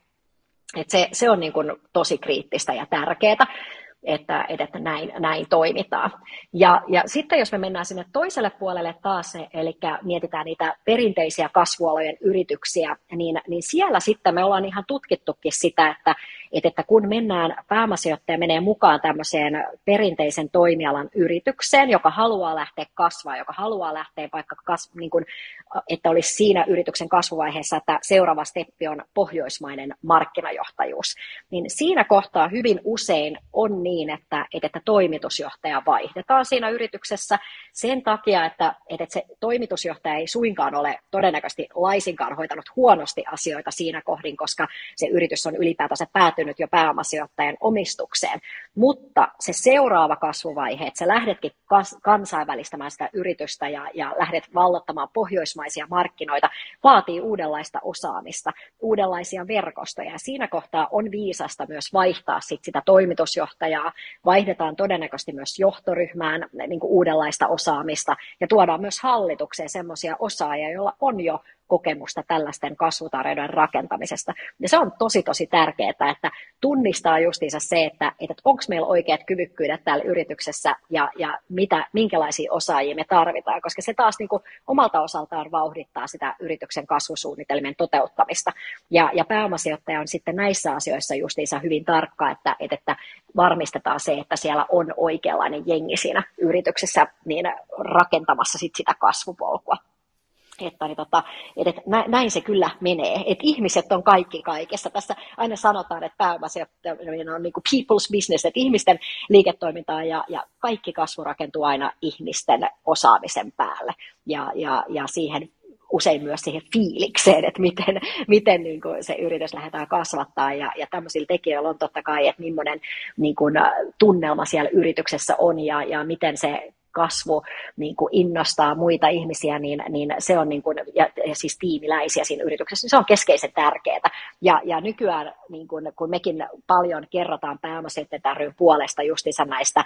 Et se, se on niin kuin tosi kriittistä ja tärkeää. Että, että näin, näin toimitaan. Ja, ja sitten jos me mennään sinne toiselle puolelle taas, eli mietitään niitä perinteisiä kasvualojen yrityksiä, niin, niin siellä sitten me ollaan ihan tutkittukin sitä, että, että, kun mennään, pääomasijoittaja menee mukaan tämmöiseen perinteisen toimialan yritykseen, joka haluaa lähteä kasvaa, joka haluaa lähteä vaikka, kas, niin kuin, että olisi siinä yrityksen kasvuvaiheessa, että seuraava steppi on pohjoismainen markkinajohtajuus, niin siinä kohtaa hyvin usein on niin, että, että toimitusjohtaja vaihdetaan siinä yrityksessä sen takia, että, että se toimitusjohtaja ei suinkaan ole todennäköisesti laisinkaan hoitanut huonosti asioita siinä kohdin, koska se yritys on ylipäätänsä päätynyt jo pääomasijoittajan omistukseen. Mutta se seuraava kasvuvaihe, että sä lähdetkin kansainvälistämään sitä yritystä ja, ja lähdet vallottamaan pohjoismaisia markkinoita, vaatii uudenlaista osaamista, uudenlaisia verkostoja. Ja siinä kohtaa on viisasta myös vaihtaa sit sitä toimitusjohtajaa, vaihdetaan todennäköisesti myös johtoryhmään niin kuin uudenlaista osaamista ja tuodaan myös hallitukseen semmoisia osaajia, joilla on jo kokemusta tällaisten kasvutarjoiden rakentamisesta. Ja se on tosi tosi tärkeää, että tunnistaa justiinsa se, että, että onko meillä oikeat kyvykkyydet täällä yrityksessä ja, ja mitä, minkälaisia osaajia me tarvitaan, koska se taas niin kuin omalta osaltaan vauhdittaa sitä yrityksen kasvusuunnitelmien toteuttamista. Ja, ja pääomasijoittaja on sitten näissä asioissa justiinsa hyvin tarkka, että, että, että varmistetaan se, että siellä on oikeanlainen jengi siinä yrityksessä niin rakentamassa sit sitä kasvupolkua että, niin tota, että näin se kyllä menee, että ihmiset on kaikki kaikessa. Tässä aina sanotaan, että pääomasijoittaminen on niin kuin people's business, että ihmisten liiketoimintaa ja, ja kaikki kasvu rakentuu aina ihmisten osaamisen päälle. Ja, ja, ja siihen usein myös siihen fiilikseen, että miten, miten niin kuin se yritys lähdetään kasvattaa. Ja, ja tämmöisillä tekijöillä on totta kai, että millainen niin kuin, tunnelma siellä yrityksessä on ja, ja miten se kasvu niin kuin innostaa muita ihmisiä, niin, niin se on niin kuin, ja, ja siis tiimiläisiä siinä yrityksessä, niin se on keskeisen tärkeää. Ja, ja nykyään, niin kuin, kun mekin paljon kerrotaan pääomasijoittajien ryn puolesta justiinsa näistä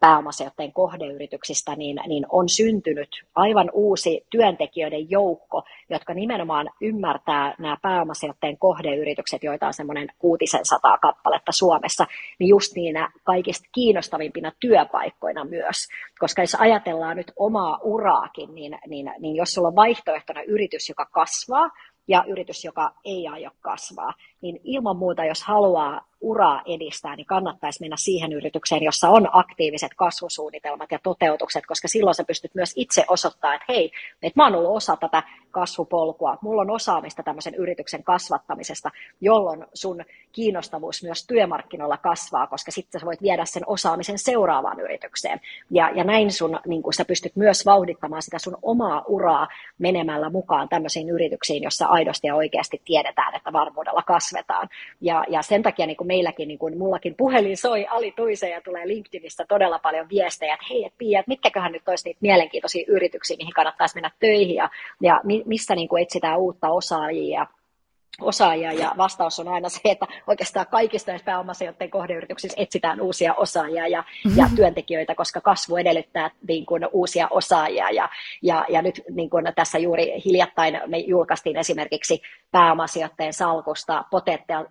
pääomasijoittajien kohdeyrityksistä, niin, niin on syntynyt aivan uusi työntekijöiden joukko, jotka nimenomaan ymmärtää nämä pääomasijoittajien kohdeyritykset, joita on semmoinen kuutisen sataa kappaletta Suomessa, niin just niinä kaikista kiinnostavimpina työpaikkoina myös, koska jos ajatellaan nyt omaa uraakin, niin, niin, niin jos sulla on vaihtoehtona yritys, joka kasvaa, ja yritys, joka ei aio kasvaa, niin ilman muuta, jos haluaa uraa edistää, niin kannattaisi mennä siihen yritykseen, jossa on aktiiviset kasvusuunnitelmat ja toteutukset, koska silloin sä pystyt myös itse osoittamaan, että hei, että mä oon ollut osa tätä kasvupolkua, mulla on osaamista tämmöisen yrityksen kasvattamisesta, jolloin sun kiinnostavuus myös työmarkkinoilla kasvaa, koska sitten sä voit viedä sen osaamisen seuraavaan yritykseen. Ja, ja näin sun, niin kun sä pystyt myös vauhdittamaan sitä sun omaa uraa menemällä mukaan tämmöisiin yrityksiin, jossa aidosti ja oikeasti tiedetään, että varmuudella kasvetaan. Ja, ja sen takia niin kuin meilläkin, niin kuin mullakin puhelin soi alituiseen ja tulee LinkedInistä todella paljon viestejä, että hei, että Pia, että mitkäköhän nyt olisi niitä mielenkiintoisia yrityksiä, mihin kannattaisi mennä töihin ja, ja missä niin kuin etsitään uutta osaajia osaajia ja vastaus on aina se, että oikeastaan kaikista näissä pääomasijoittajien kohdeyrityksissä etsitään uusia osaajia ja, ja mm-hmm. työntekijöitä, koska kasvu edellyttää niin kuin, uusia osaajia ja, ja, ja nyt niin kuin tässä juuri hiljattain me julkaistiin esimerkiksi pääomasijoittajien salkusta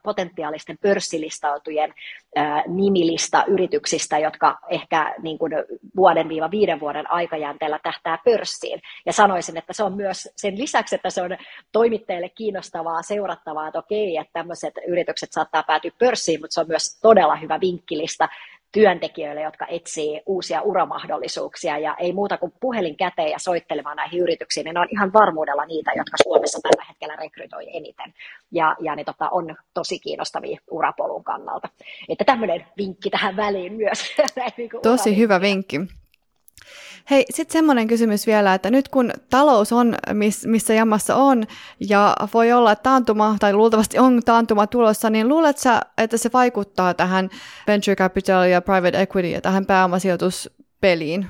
potentiaalisten pörssilistautujen ää, nimilista yrityksistä, jotka ehkä niin kuin vuoden viiva viiden vuoden aikajänteellä tähtää pörssiin. Ja sanoisin, että se on myös sen lisäksi, että se on toimittajille kiinnostavaa seurata seurattavaa, että okei, että tämmöiset yritykset saattaa päätyä pörssiin, mutta se on myös todella hyvä vinkkilista työntekijöille, jotka etsii uusia uramahdollisuuksia ja ei muuta kuin puhelin käteen ja soittelemaan näihin yrityksiin, niin ne on ihan varmuudella niitä, jotka Suomessa tällä hetkellä rekrytoi eniten ja, ja ne tota, on tosi kiinnostavia urapolun kannalta. Että tämmöinen vinkki tähän väliin myös. *laughs* niin tosi hyvä vinkki. Hei, sitten semmoinen kysymys vielä, että nyt kun talous on, miss, missä jamassa on, ja voi olla että taantuma, tai luultavasti on taantuma tulossa, niin luuletko sä, että se vaikuttaa tähän venture capital ja private equity ja tähän pääomasijoituspeliin?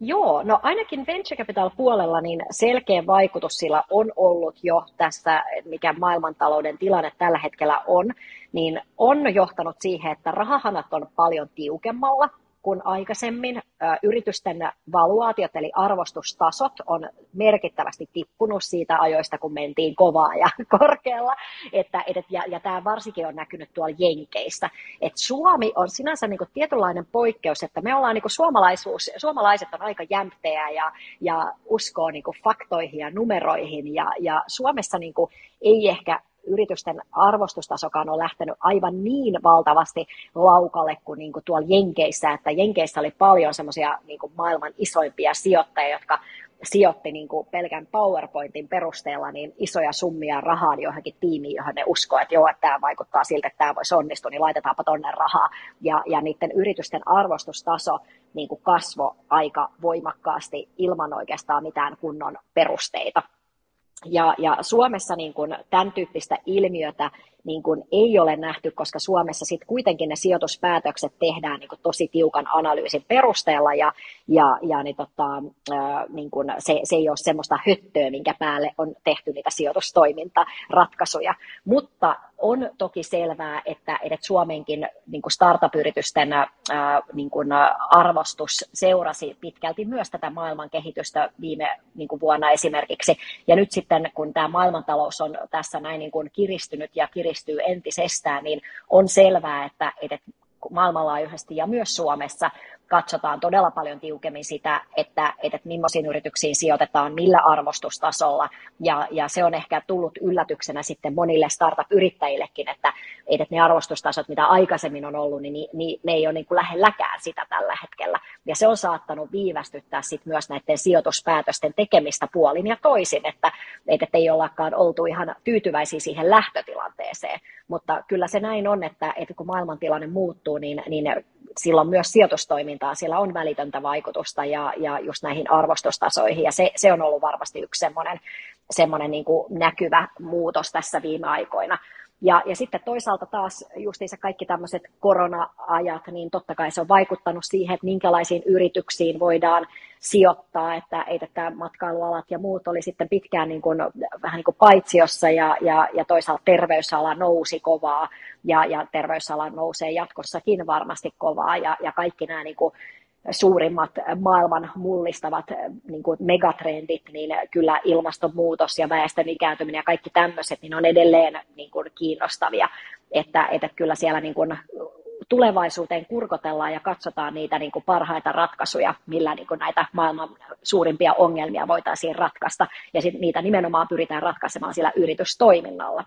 Joo, no ainakin venture capital puolella niin selkeä vaikutus sillä on ollut jo tässä, mikä maailmantalouden tilanne tällä hetkellä on, niin on johtanut siihen, että rahahanat on paljon tiukemmalla kuin aikaisemmin. Yritysten valuaatiot eli arvostustasot on merkittävästi tippunut siitä ajoista, kun mentiin kovaa ja *laughs* korkealla. Että, et, ja, ja tämä varsinkin on näkynyt tuolla Jenkeissä. Et Suomi on sinänsä niin kuin tietynlainen poikkeus, että me ollaan niin kuin suomalaisuus, suomalaiset on aika jämpteä ja, ja uskoo niin kuin faktoihin ja numeroihin. Ja, ja Suomessa niin kuin ei ehkä yritysten arvostustasokaan on lähtenyt aivan niin valtavasti laukalle kuin, niin kuin tuolla Jenkeissä, että Jenkeissä oli paljon semmoisia niin maailman isoimpia sijoittajia, jotka sijoitti niin kuin pelkän PowerPointin perusteella niin isoja summia rahaa johonkin tiimiin, johon ne uskoo, että joo, että tämä vaikuttaa siltä, että tämä voisi onnistua, niin laitetaanpa tonne rahaa. Ja, ja niiden yritysten arvostustaso niin kuin kasvoi aika voimakkaasti ilman oikeastaan mitään kunnon perusteita. Ja, ja Suomessa niin kuin tämän tyyppistä ilmiötä niin kuin ei ole nähty, koska Suomessa sit kuitenkin ne sijoituspäätökset tehdään niin kuin tosi tiukan analyysin perusteella ja, ja, ja niin tota, niin kuin se, se ei ole semmoista höttöä, minkä päälle on tehty niitä sijoitustoimintaratkaisuja. Mutta on toki selvää, että, että Suomenkin niin kuin startup-yritysten niin kuin arvostus seurasi pitkälti myös tätä maailman kehitystä viime niin kuin vuonna esimerkiksi. Ja nyt sitten, kun tämä maailmantalous on tässä näin niin kuin kiristynyt ja kiristyy entisestään, niin on selvää, että, että maailmanlaajuisesti ja myös Suomessa katsotaan todella paljon tiukemmin sitä, että, että millaisiin yrityksiin sijoitetaan, millä arvostustasolla, ja, ja se on ehkä tullut yllätyksenä sitten monille startup-yrittäjillekin, että, että ne arvostustasot, mitä aikaisemmin on ollut, niin, niin ne ei ole niin kuin lähelläkään sitä tällä hetkellä, ja se on saattanut viivästyttää sitten myös näiden sijoituspäätösten tekemistä puolin ja toisin, että, että ei ollakaan oltu ihan tyytyväisiä siihen lähtötilanteeseen, mutta kyllä se näin on, että, että kun maailmantilanne muuttuu, niin, niin silloin myös sijoitustoimintaa, siellä on välitöntä vaikutusta ja, ja just näihin arvostustasoihin, ja se, se on ollut varmasti yksi semmoinen, semmoinen niin kuin näkyvä muutos tässä viime aikoina. Ja, ja sitten toisaalta taas justiinsa kaikki tämmöiset korona-ajat, niin totta kai se on vaikuttanut siihen, että minkälaisiin yrityksiin voidaan sijoittaa, että, että matkailualat ja muut oli sitten pitkään niin kuin, vähän niin kuin paitsiossa ja, ja, ja toisaalta terveysala nousi kovaa ja, ja terveysala nousee jatkossakin varmasti kovaa ja, ja kaikki nämä niin kuin, suurimmat maailman mullistavat niin kuin megatrendit, niin kyllä ilmastonmuutos ja väestön ikääntyminen ja kaikki tämmöiset, niin on edelleen niin kuin kiinnostavia, että, että kyllä siellä niin kuin tulevaisuuteen kurkotellaan ja katsotaan niitä niin kuin parhaita ratkaisuja, millä niin kuin näitä maailman suurimpia ongelmia voitaisiin ratkaista, ja sit niitä nimenomaan pyritään ratkaisemaan sillä yritystoiminnalla.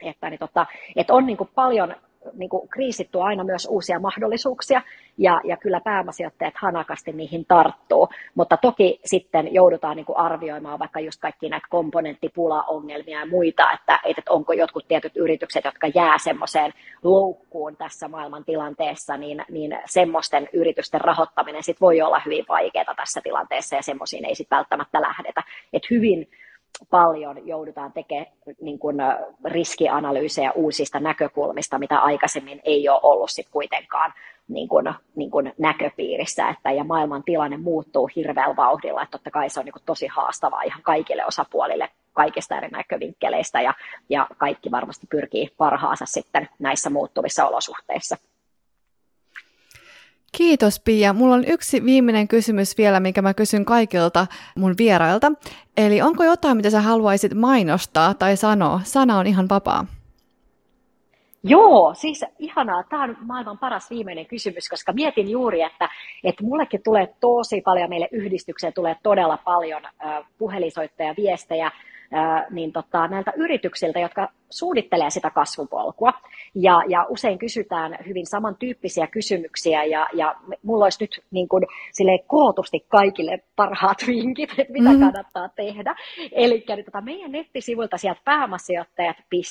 Että, niin tota, että on niin kuin paljon niin kuin kriisit tuo aina myös uusia mahdollisuuksia, ja, ja kyllä pääomasijoittajat hanakasti niihin tarttuu, mutta toki sitten joudutaan niin kuin arvioimaan vaikka just kaikki näitä komponenttipula-ongelmia ja muita, että, että onko jotkut tietyt yritykset, jotka jää semmoiseen loukkuun tässä maailman tilanteessa, niin, niin semmoisten yritysten rahoittaminen sit voi olla hyvin vaikeaa tässä tilanteessa, ja semmoisiin ei sitten välttämättä lähdetä. Et hyvin paljon joudutaan tekemään niin kuin riskianalyysejä uusista näkökulmista, mitä aikaisemmin ei ole ollut sit kuitenkaan niin kuin, niin kuin näköpiirissä, että, ja maailman tilanne muuttuu hirveällä vauhdilla, että totta kai se on niin kuin tosi haastavaa ihan kaikille osapuolille kaikista eri näkövinkkeleistä, ja, ja kaikki varmasti pyrkii parhaansa sitten näissä muuttuvissa olosuhteissa. Kiitos Pia. Mulla on yksi viimeinen kysymys vielä, mikä mä kysyn kaikilta mun vierailta. Eli onko jotain, mitä sä haluaisit mainostaa tai sanoa? Sana on ihan vapaa. Joo, siis ihanaa. Tämä on maailman paras viimeinen kysymys, koska mietin juuri, että, että mullekin tulee tosi paljon, meille yhdistykseen tulee todella paljon äh, puhelinsoittajia, viestejä, niin tota, näiltä yrityksiltä, jotka suunnittelee sitä kasvupolkua. Ja, ja usein kysytään hyvin samantyyppisiä kysymyksiä ja, ja mulla olisi nyt niin kuin, kootusti kaikille parhaat *laughs* vinkit, että mitä mm-hmm. kannattaa tehdä. Eli niin, tota, meidän nettisivuilta sieltä pääomasijoittajat.fi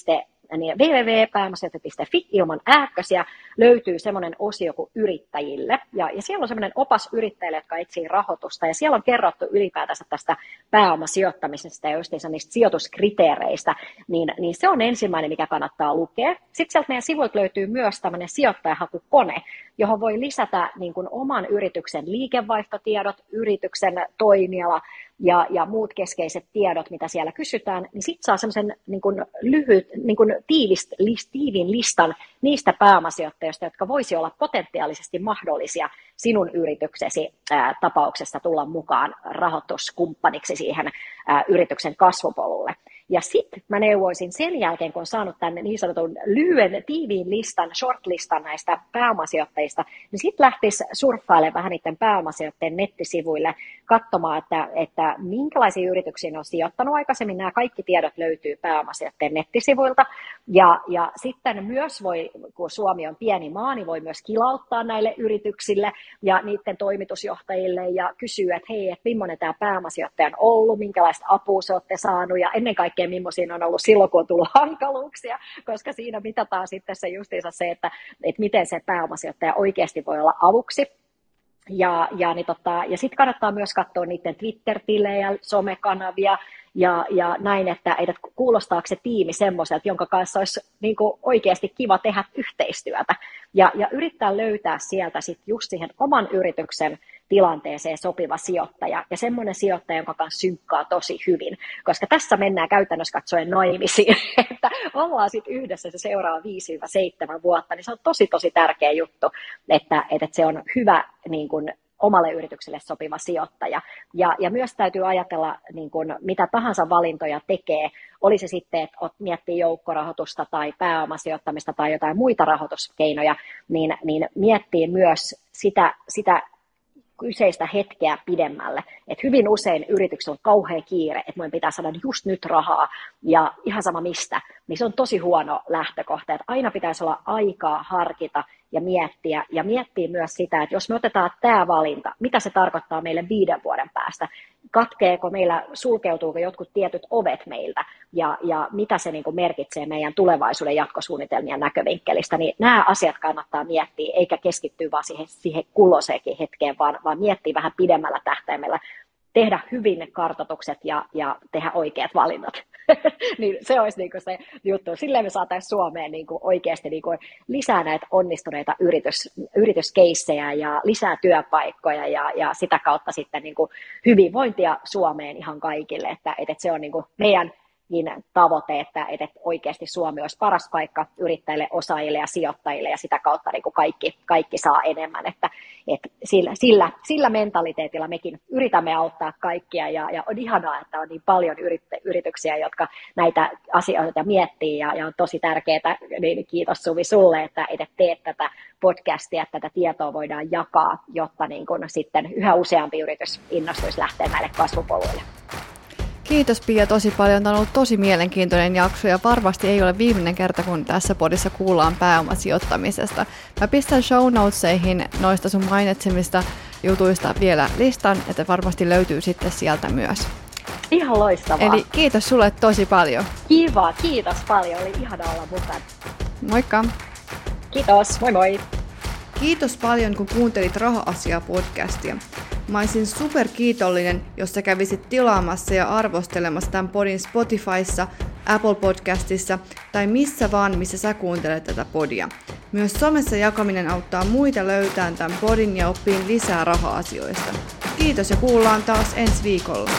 niin www.pääomasijoittaja.fi ilman ääkkösiä löytyy semmoinen osio kuin yrittäjille. Ja, ja siellä on semmoinen opas yrittäjille, jotka etsii rahoitusta. Ja siellä on kerrottu ylipäätänsä tästä pääomasijoittamisesta ja justiinsa niistä sijoituskriteereistä. Niin, niin se on ensimmäinen, mikä kannattaa lukea. Sitten sieltä meidän sivuilta löytyy myös tämmöinen sijoittajahakukone, johon voi lisätä niin kuin oman yrityksen liikevaihtotiedot, yrityksen toimiala, ja, ja muut keskeiset tiedot, mitä siellä kysytään, niin sitten saa semmoisen niin lyhyt, niin kuin tiivist, list, tiivin listan niistä pääomasijoittajista, jotka voisi olla potentiaalisesti mahdollisia sinun yrityksesi ää, tapauksessa tulla mukaan rahoituskumppaniksi siihen ää, yrityksen kasvupolulle. Ja sitten mä neuvoisin sen jälkeen, kun on saanut tämän niin sanotun lyhyen, tiiviin listan, shortlistan näistä pääomasijoittajista, niin sitten lähtisi surffailemaan vähän niiden pääomasijoittajien nettisivuille, katsomaan, että, että minkälaisiin yrityksiin on sijoittanut aikaisemmin. Nämä kaikki tiedot löytyy pääomasijoittajien nettisivuilta. Ja, ja sitten myös voi, kun Suomi on pieni maa, niin voi myös kilauttaa näille yrityksille ja niiden toimitusjohtajille ja kysyä, että hei, että millainen tämä pääomasijoittaja on ollut, minkälaista apua se olette saanut ja ennen kaikkea kaikkea, millaisia on ollut silloin, kun on tullut *laughs* hankaluuksia, koska siinä mitataan sitten se justiinsa se, että, että miten se pääomasijoittaja oikeasti voi olla avuksi. Ja, ja, niin tota, ja sitten kannattaa myös katsoa niiden Twitter-tilejä, somekanavia, ja, ja näin, että, että kuulostaako se tiimi semmoiselta, jonka kanssa olisi niin kuin oikeasti kiva tehdä yhteistyötä. Ja, ja yrittää löytää sieltä sitten just siihen oman yrityksen tilanteeseen sopiva sijoittaja ja semmoinen sijoittaja, jonka kanssa synkkaa tosi hyvin, koska tässä mennään käytännössä katsoen naimisiin, *laughs* että ollaan sitten yhdessä se seuraava 5-7 vuotta, niin se on tosi tosi tärkeä juttu, että, että se on hyvä niin kuin, omalle yritykselle sopiva sijoittaja. Ja, ja myös täytyy ajatella, niin kuin, mitä tahansa valintoja tekee, oli se sitten, että miettii joukkorahoitusta tai pääomasijoittamista tai jotain muita rahoituskeinoja, niin, niin miettii myös sitä, sitä kyseistä hetkeä pidemmälle. Et hyvin usein yrityksellä on kauhean kiire, että meidän pitää saada just nyt rahaa ja ihan sama mistä, niin se on tosi huono lähtökohta. Että aina pitäisi olla aikaa harkita ja miettiä, ja miettiä myös sitä, että jos me otetaan tämä valinta, mitä se tarkoittaa meille viiden vuoden päästä, katkeeko meillä, sulkeutuuko jotkut tietyt ovet meiltä, ja, ja mitä se niin kuin merkitsee meidän tulevaisuuden jatkosuunnitelmien näkövinkkelistä, niin nämä asiat kannattaa miettiä, eikä keskittyä vaan siihen, siihen kulloiseenkin hetkeen, vaan, vaan miettiä vähän pidemmällä tähtäimellä, tehdä hyvin ne kartoitukset ja, ja tehdä oikeat valinnat. *laughs* niin se olisi niin se juttu. Silleen me saataisiin Suomeen niin kuin oikeasti niin kuin lisää näitä onnistuneita yritys, yrityskeissejä ja lisää työpaikkoja ja, ja sitä kautta sitten niin kuin hyvinvointia Suomeen ihan kaikille. Että, että se on niin kuin meidän tavoite, että, että oikeasti Suomi olisi paras paikka yrittäjille, osaajille ja sijoittajille ja sitä kautta niin kuin kaikki, kaikki saa enemmän. Että, että sillä, sillä, sillä mentaliteetilla mekin yritämme auttaa kaikkia ja, ja on ihanaa, että on niin paljon yrityksiä, jotka näitä asioita miettii ja, ja on tosi tärkeää, niin kiitos Suvi sulle, että, että teet tätä podcastia, että tätä tietoa voidaan jakaa, jotta niin kun sitten yhä useampi yritys innostuisi lähteä näille kasvupoluille. Kiitos Pia tosi paljon. Tämä on ollut tosi mielenkiintoinen jakso ja varmasti ei ole viimeinen kerta, kun tässä podissa kuullaan pääomasijoittamisesta. Mä pistän show notesihin noista sun mainitsemista jutuista vielä listan, että varmasti löytyy sitten sieltä myös. Ihan loistavaa. Eli kiitos sulle tosi paljon. Kiva, kiitos paljon. Oli ihana olla mukana. Moikka. Kiitos, moi moi. Kiitos paljon, kun kuuntelit Raha-asia-podcastia. Mä olisin super kiitollinen, jos sä kävisit tilaamassa ja arvostelemassa tämän podin Spotifyssa, Apple Podcastissa tai missä vaan, missä sä kuuntelet tätä podia. Myös somessa jakaminen auttaa muita löytämään tämän podin ja oppiin lisää raha-asioista. Kiitos ja kuullaan taas ensi viikolla.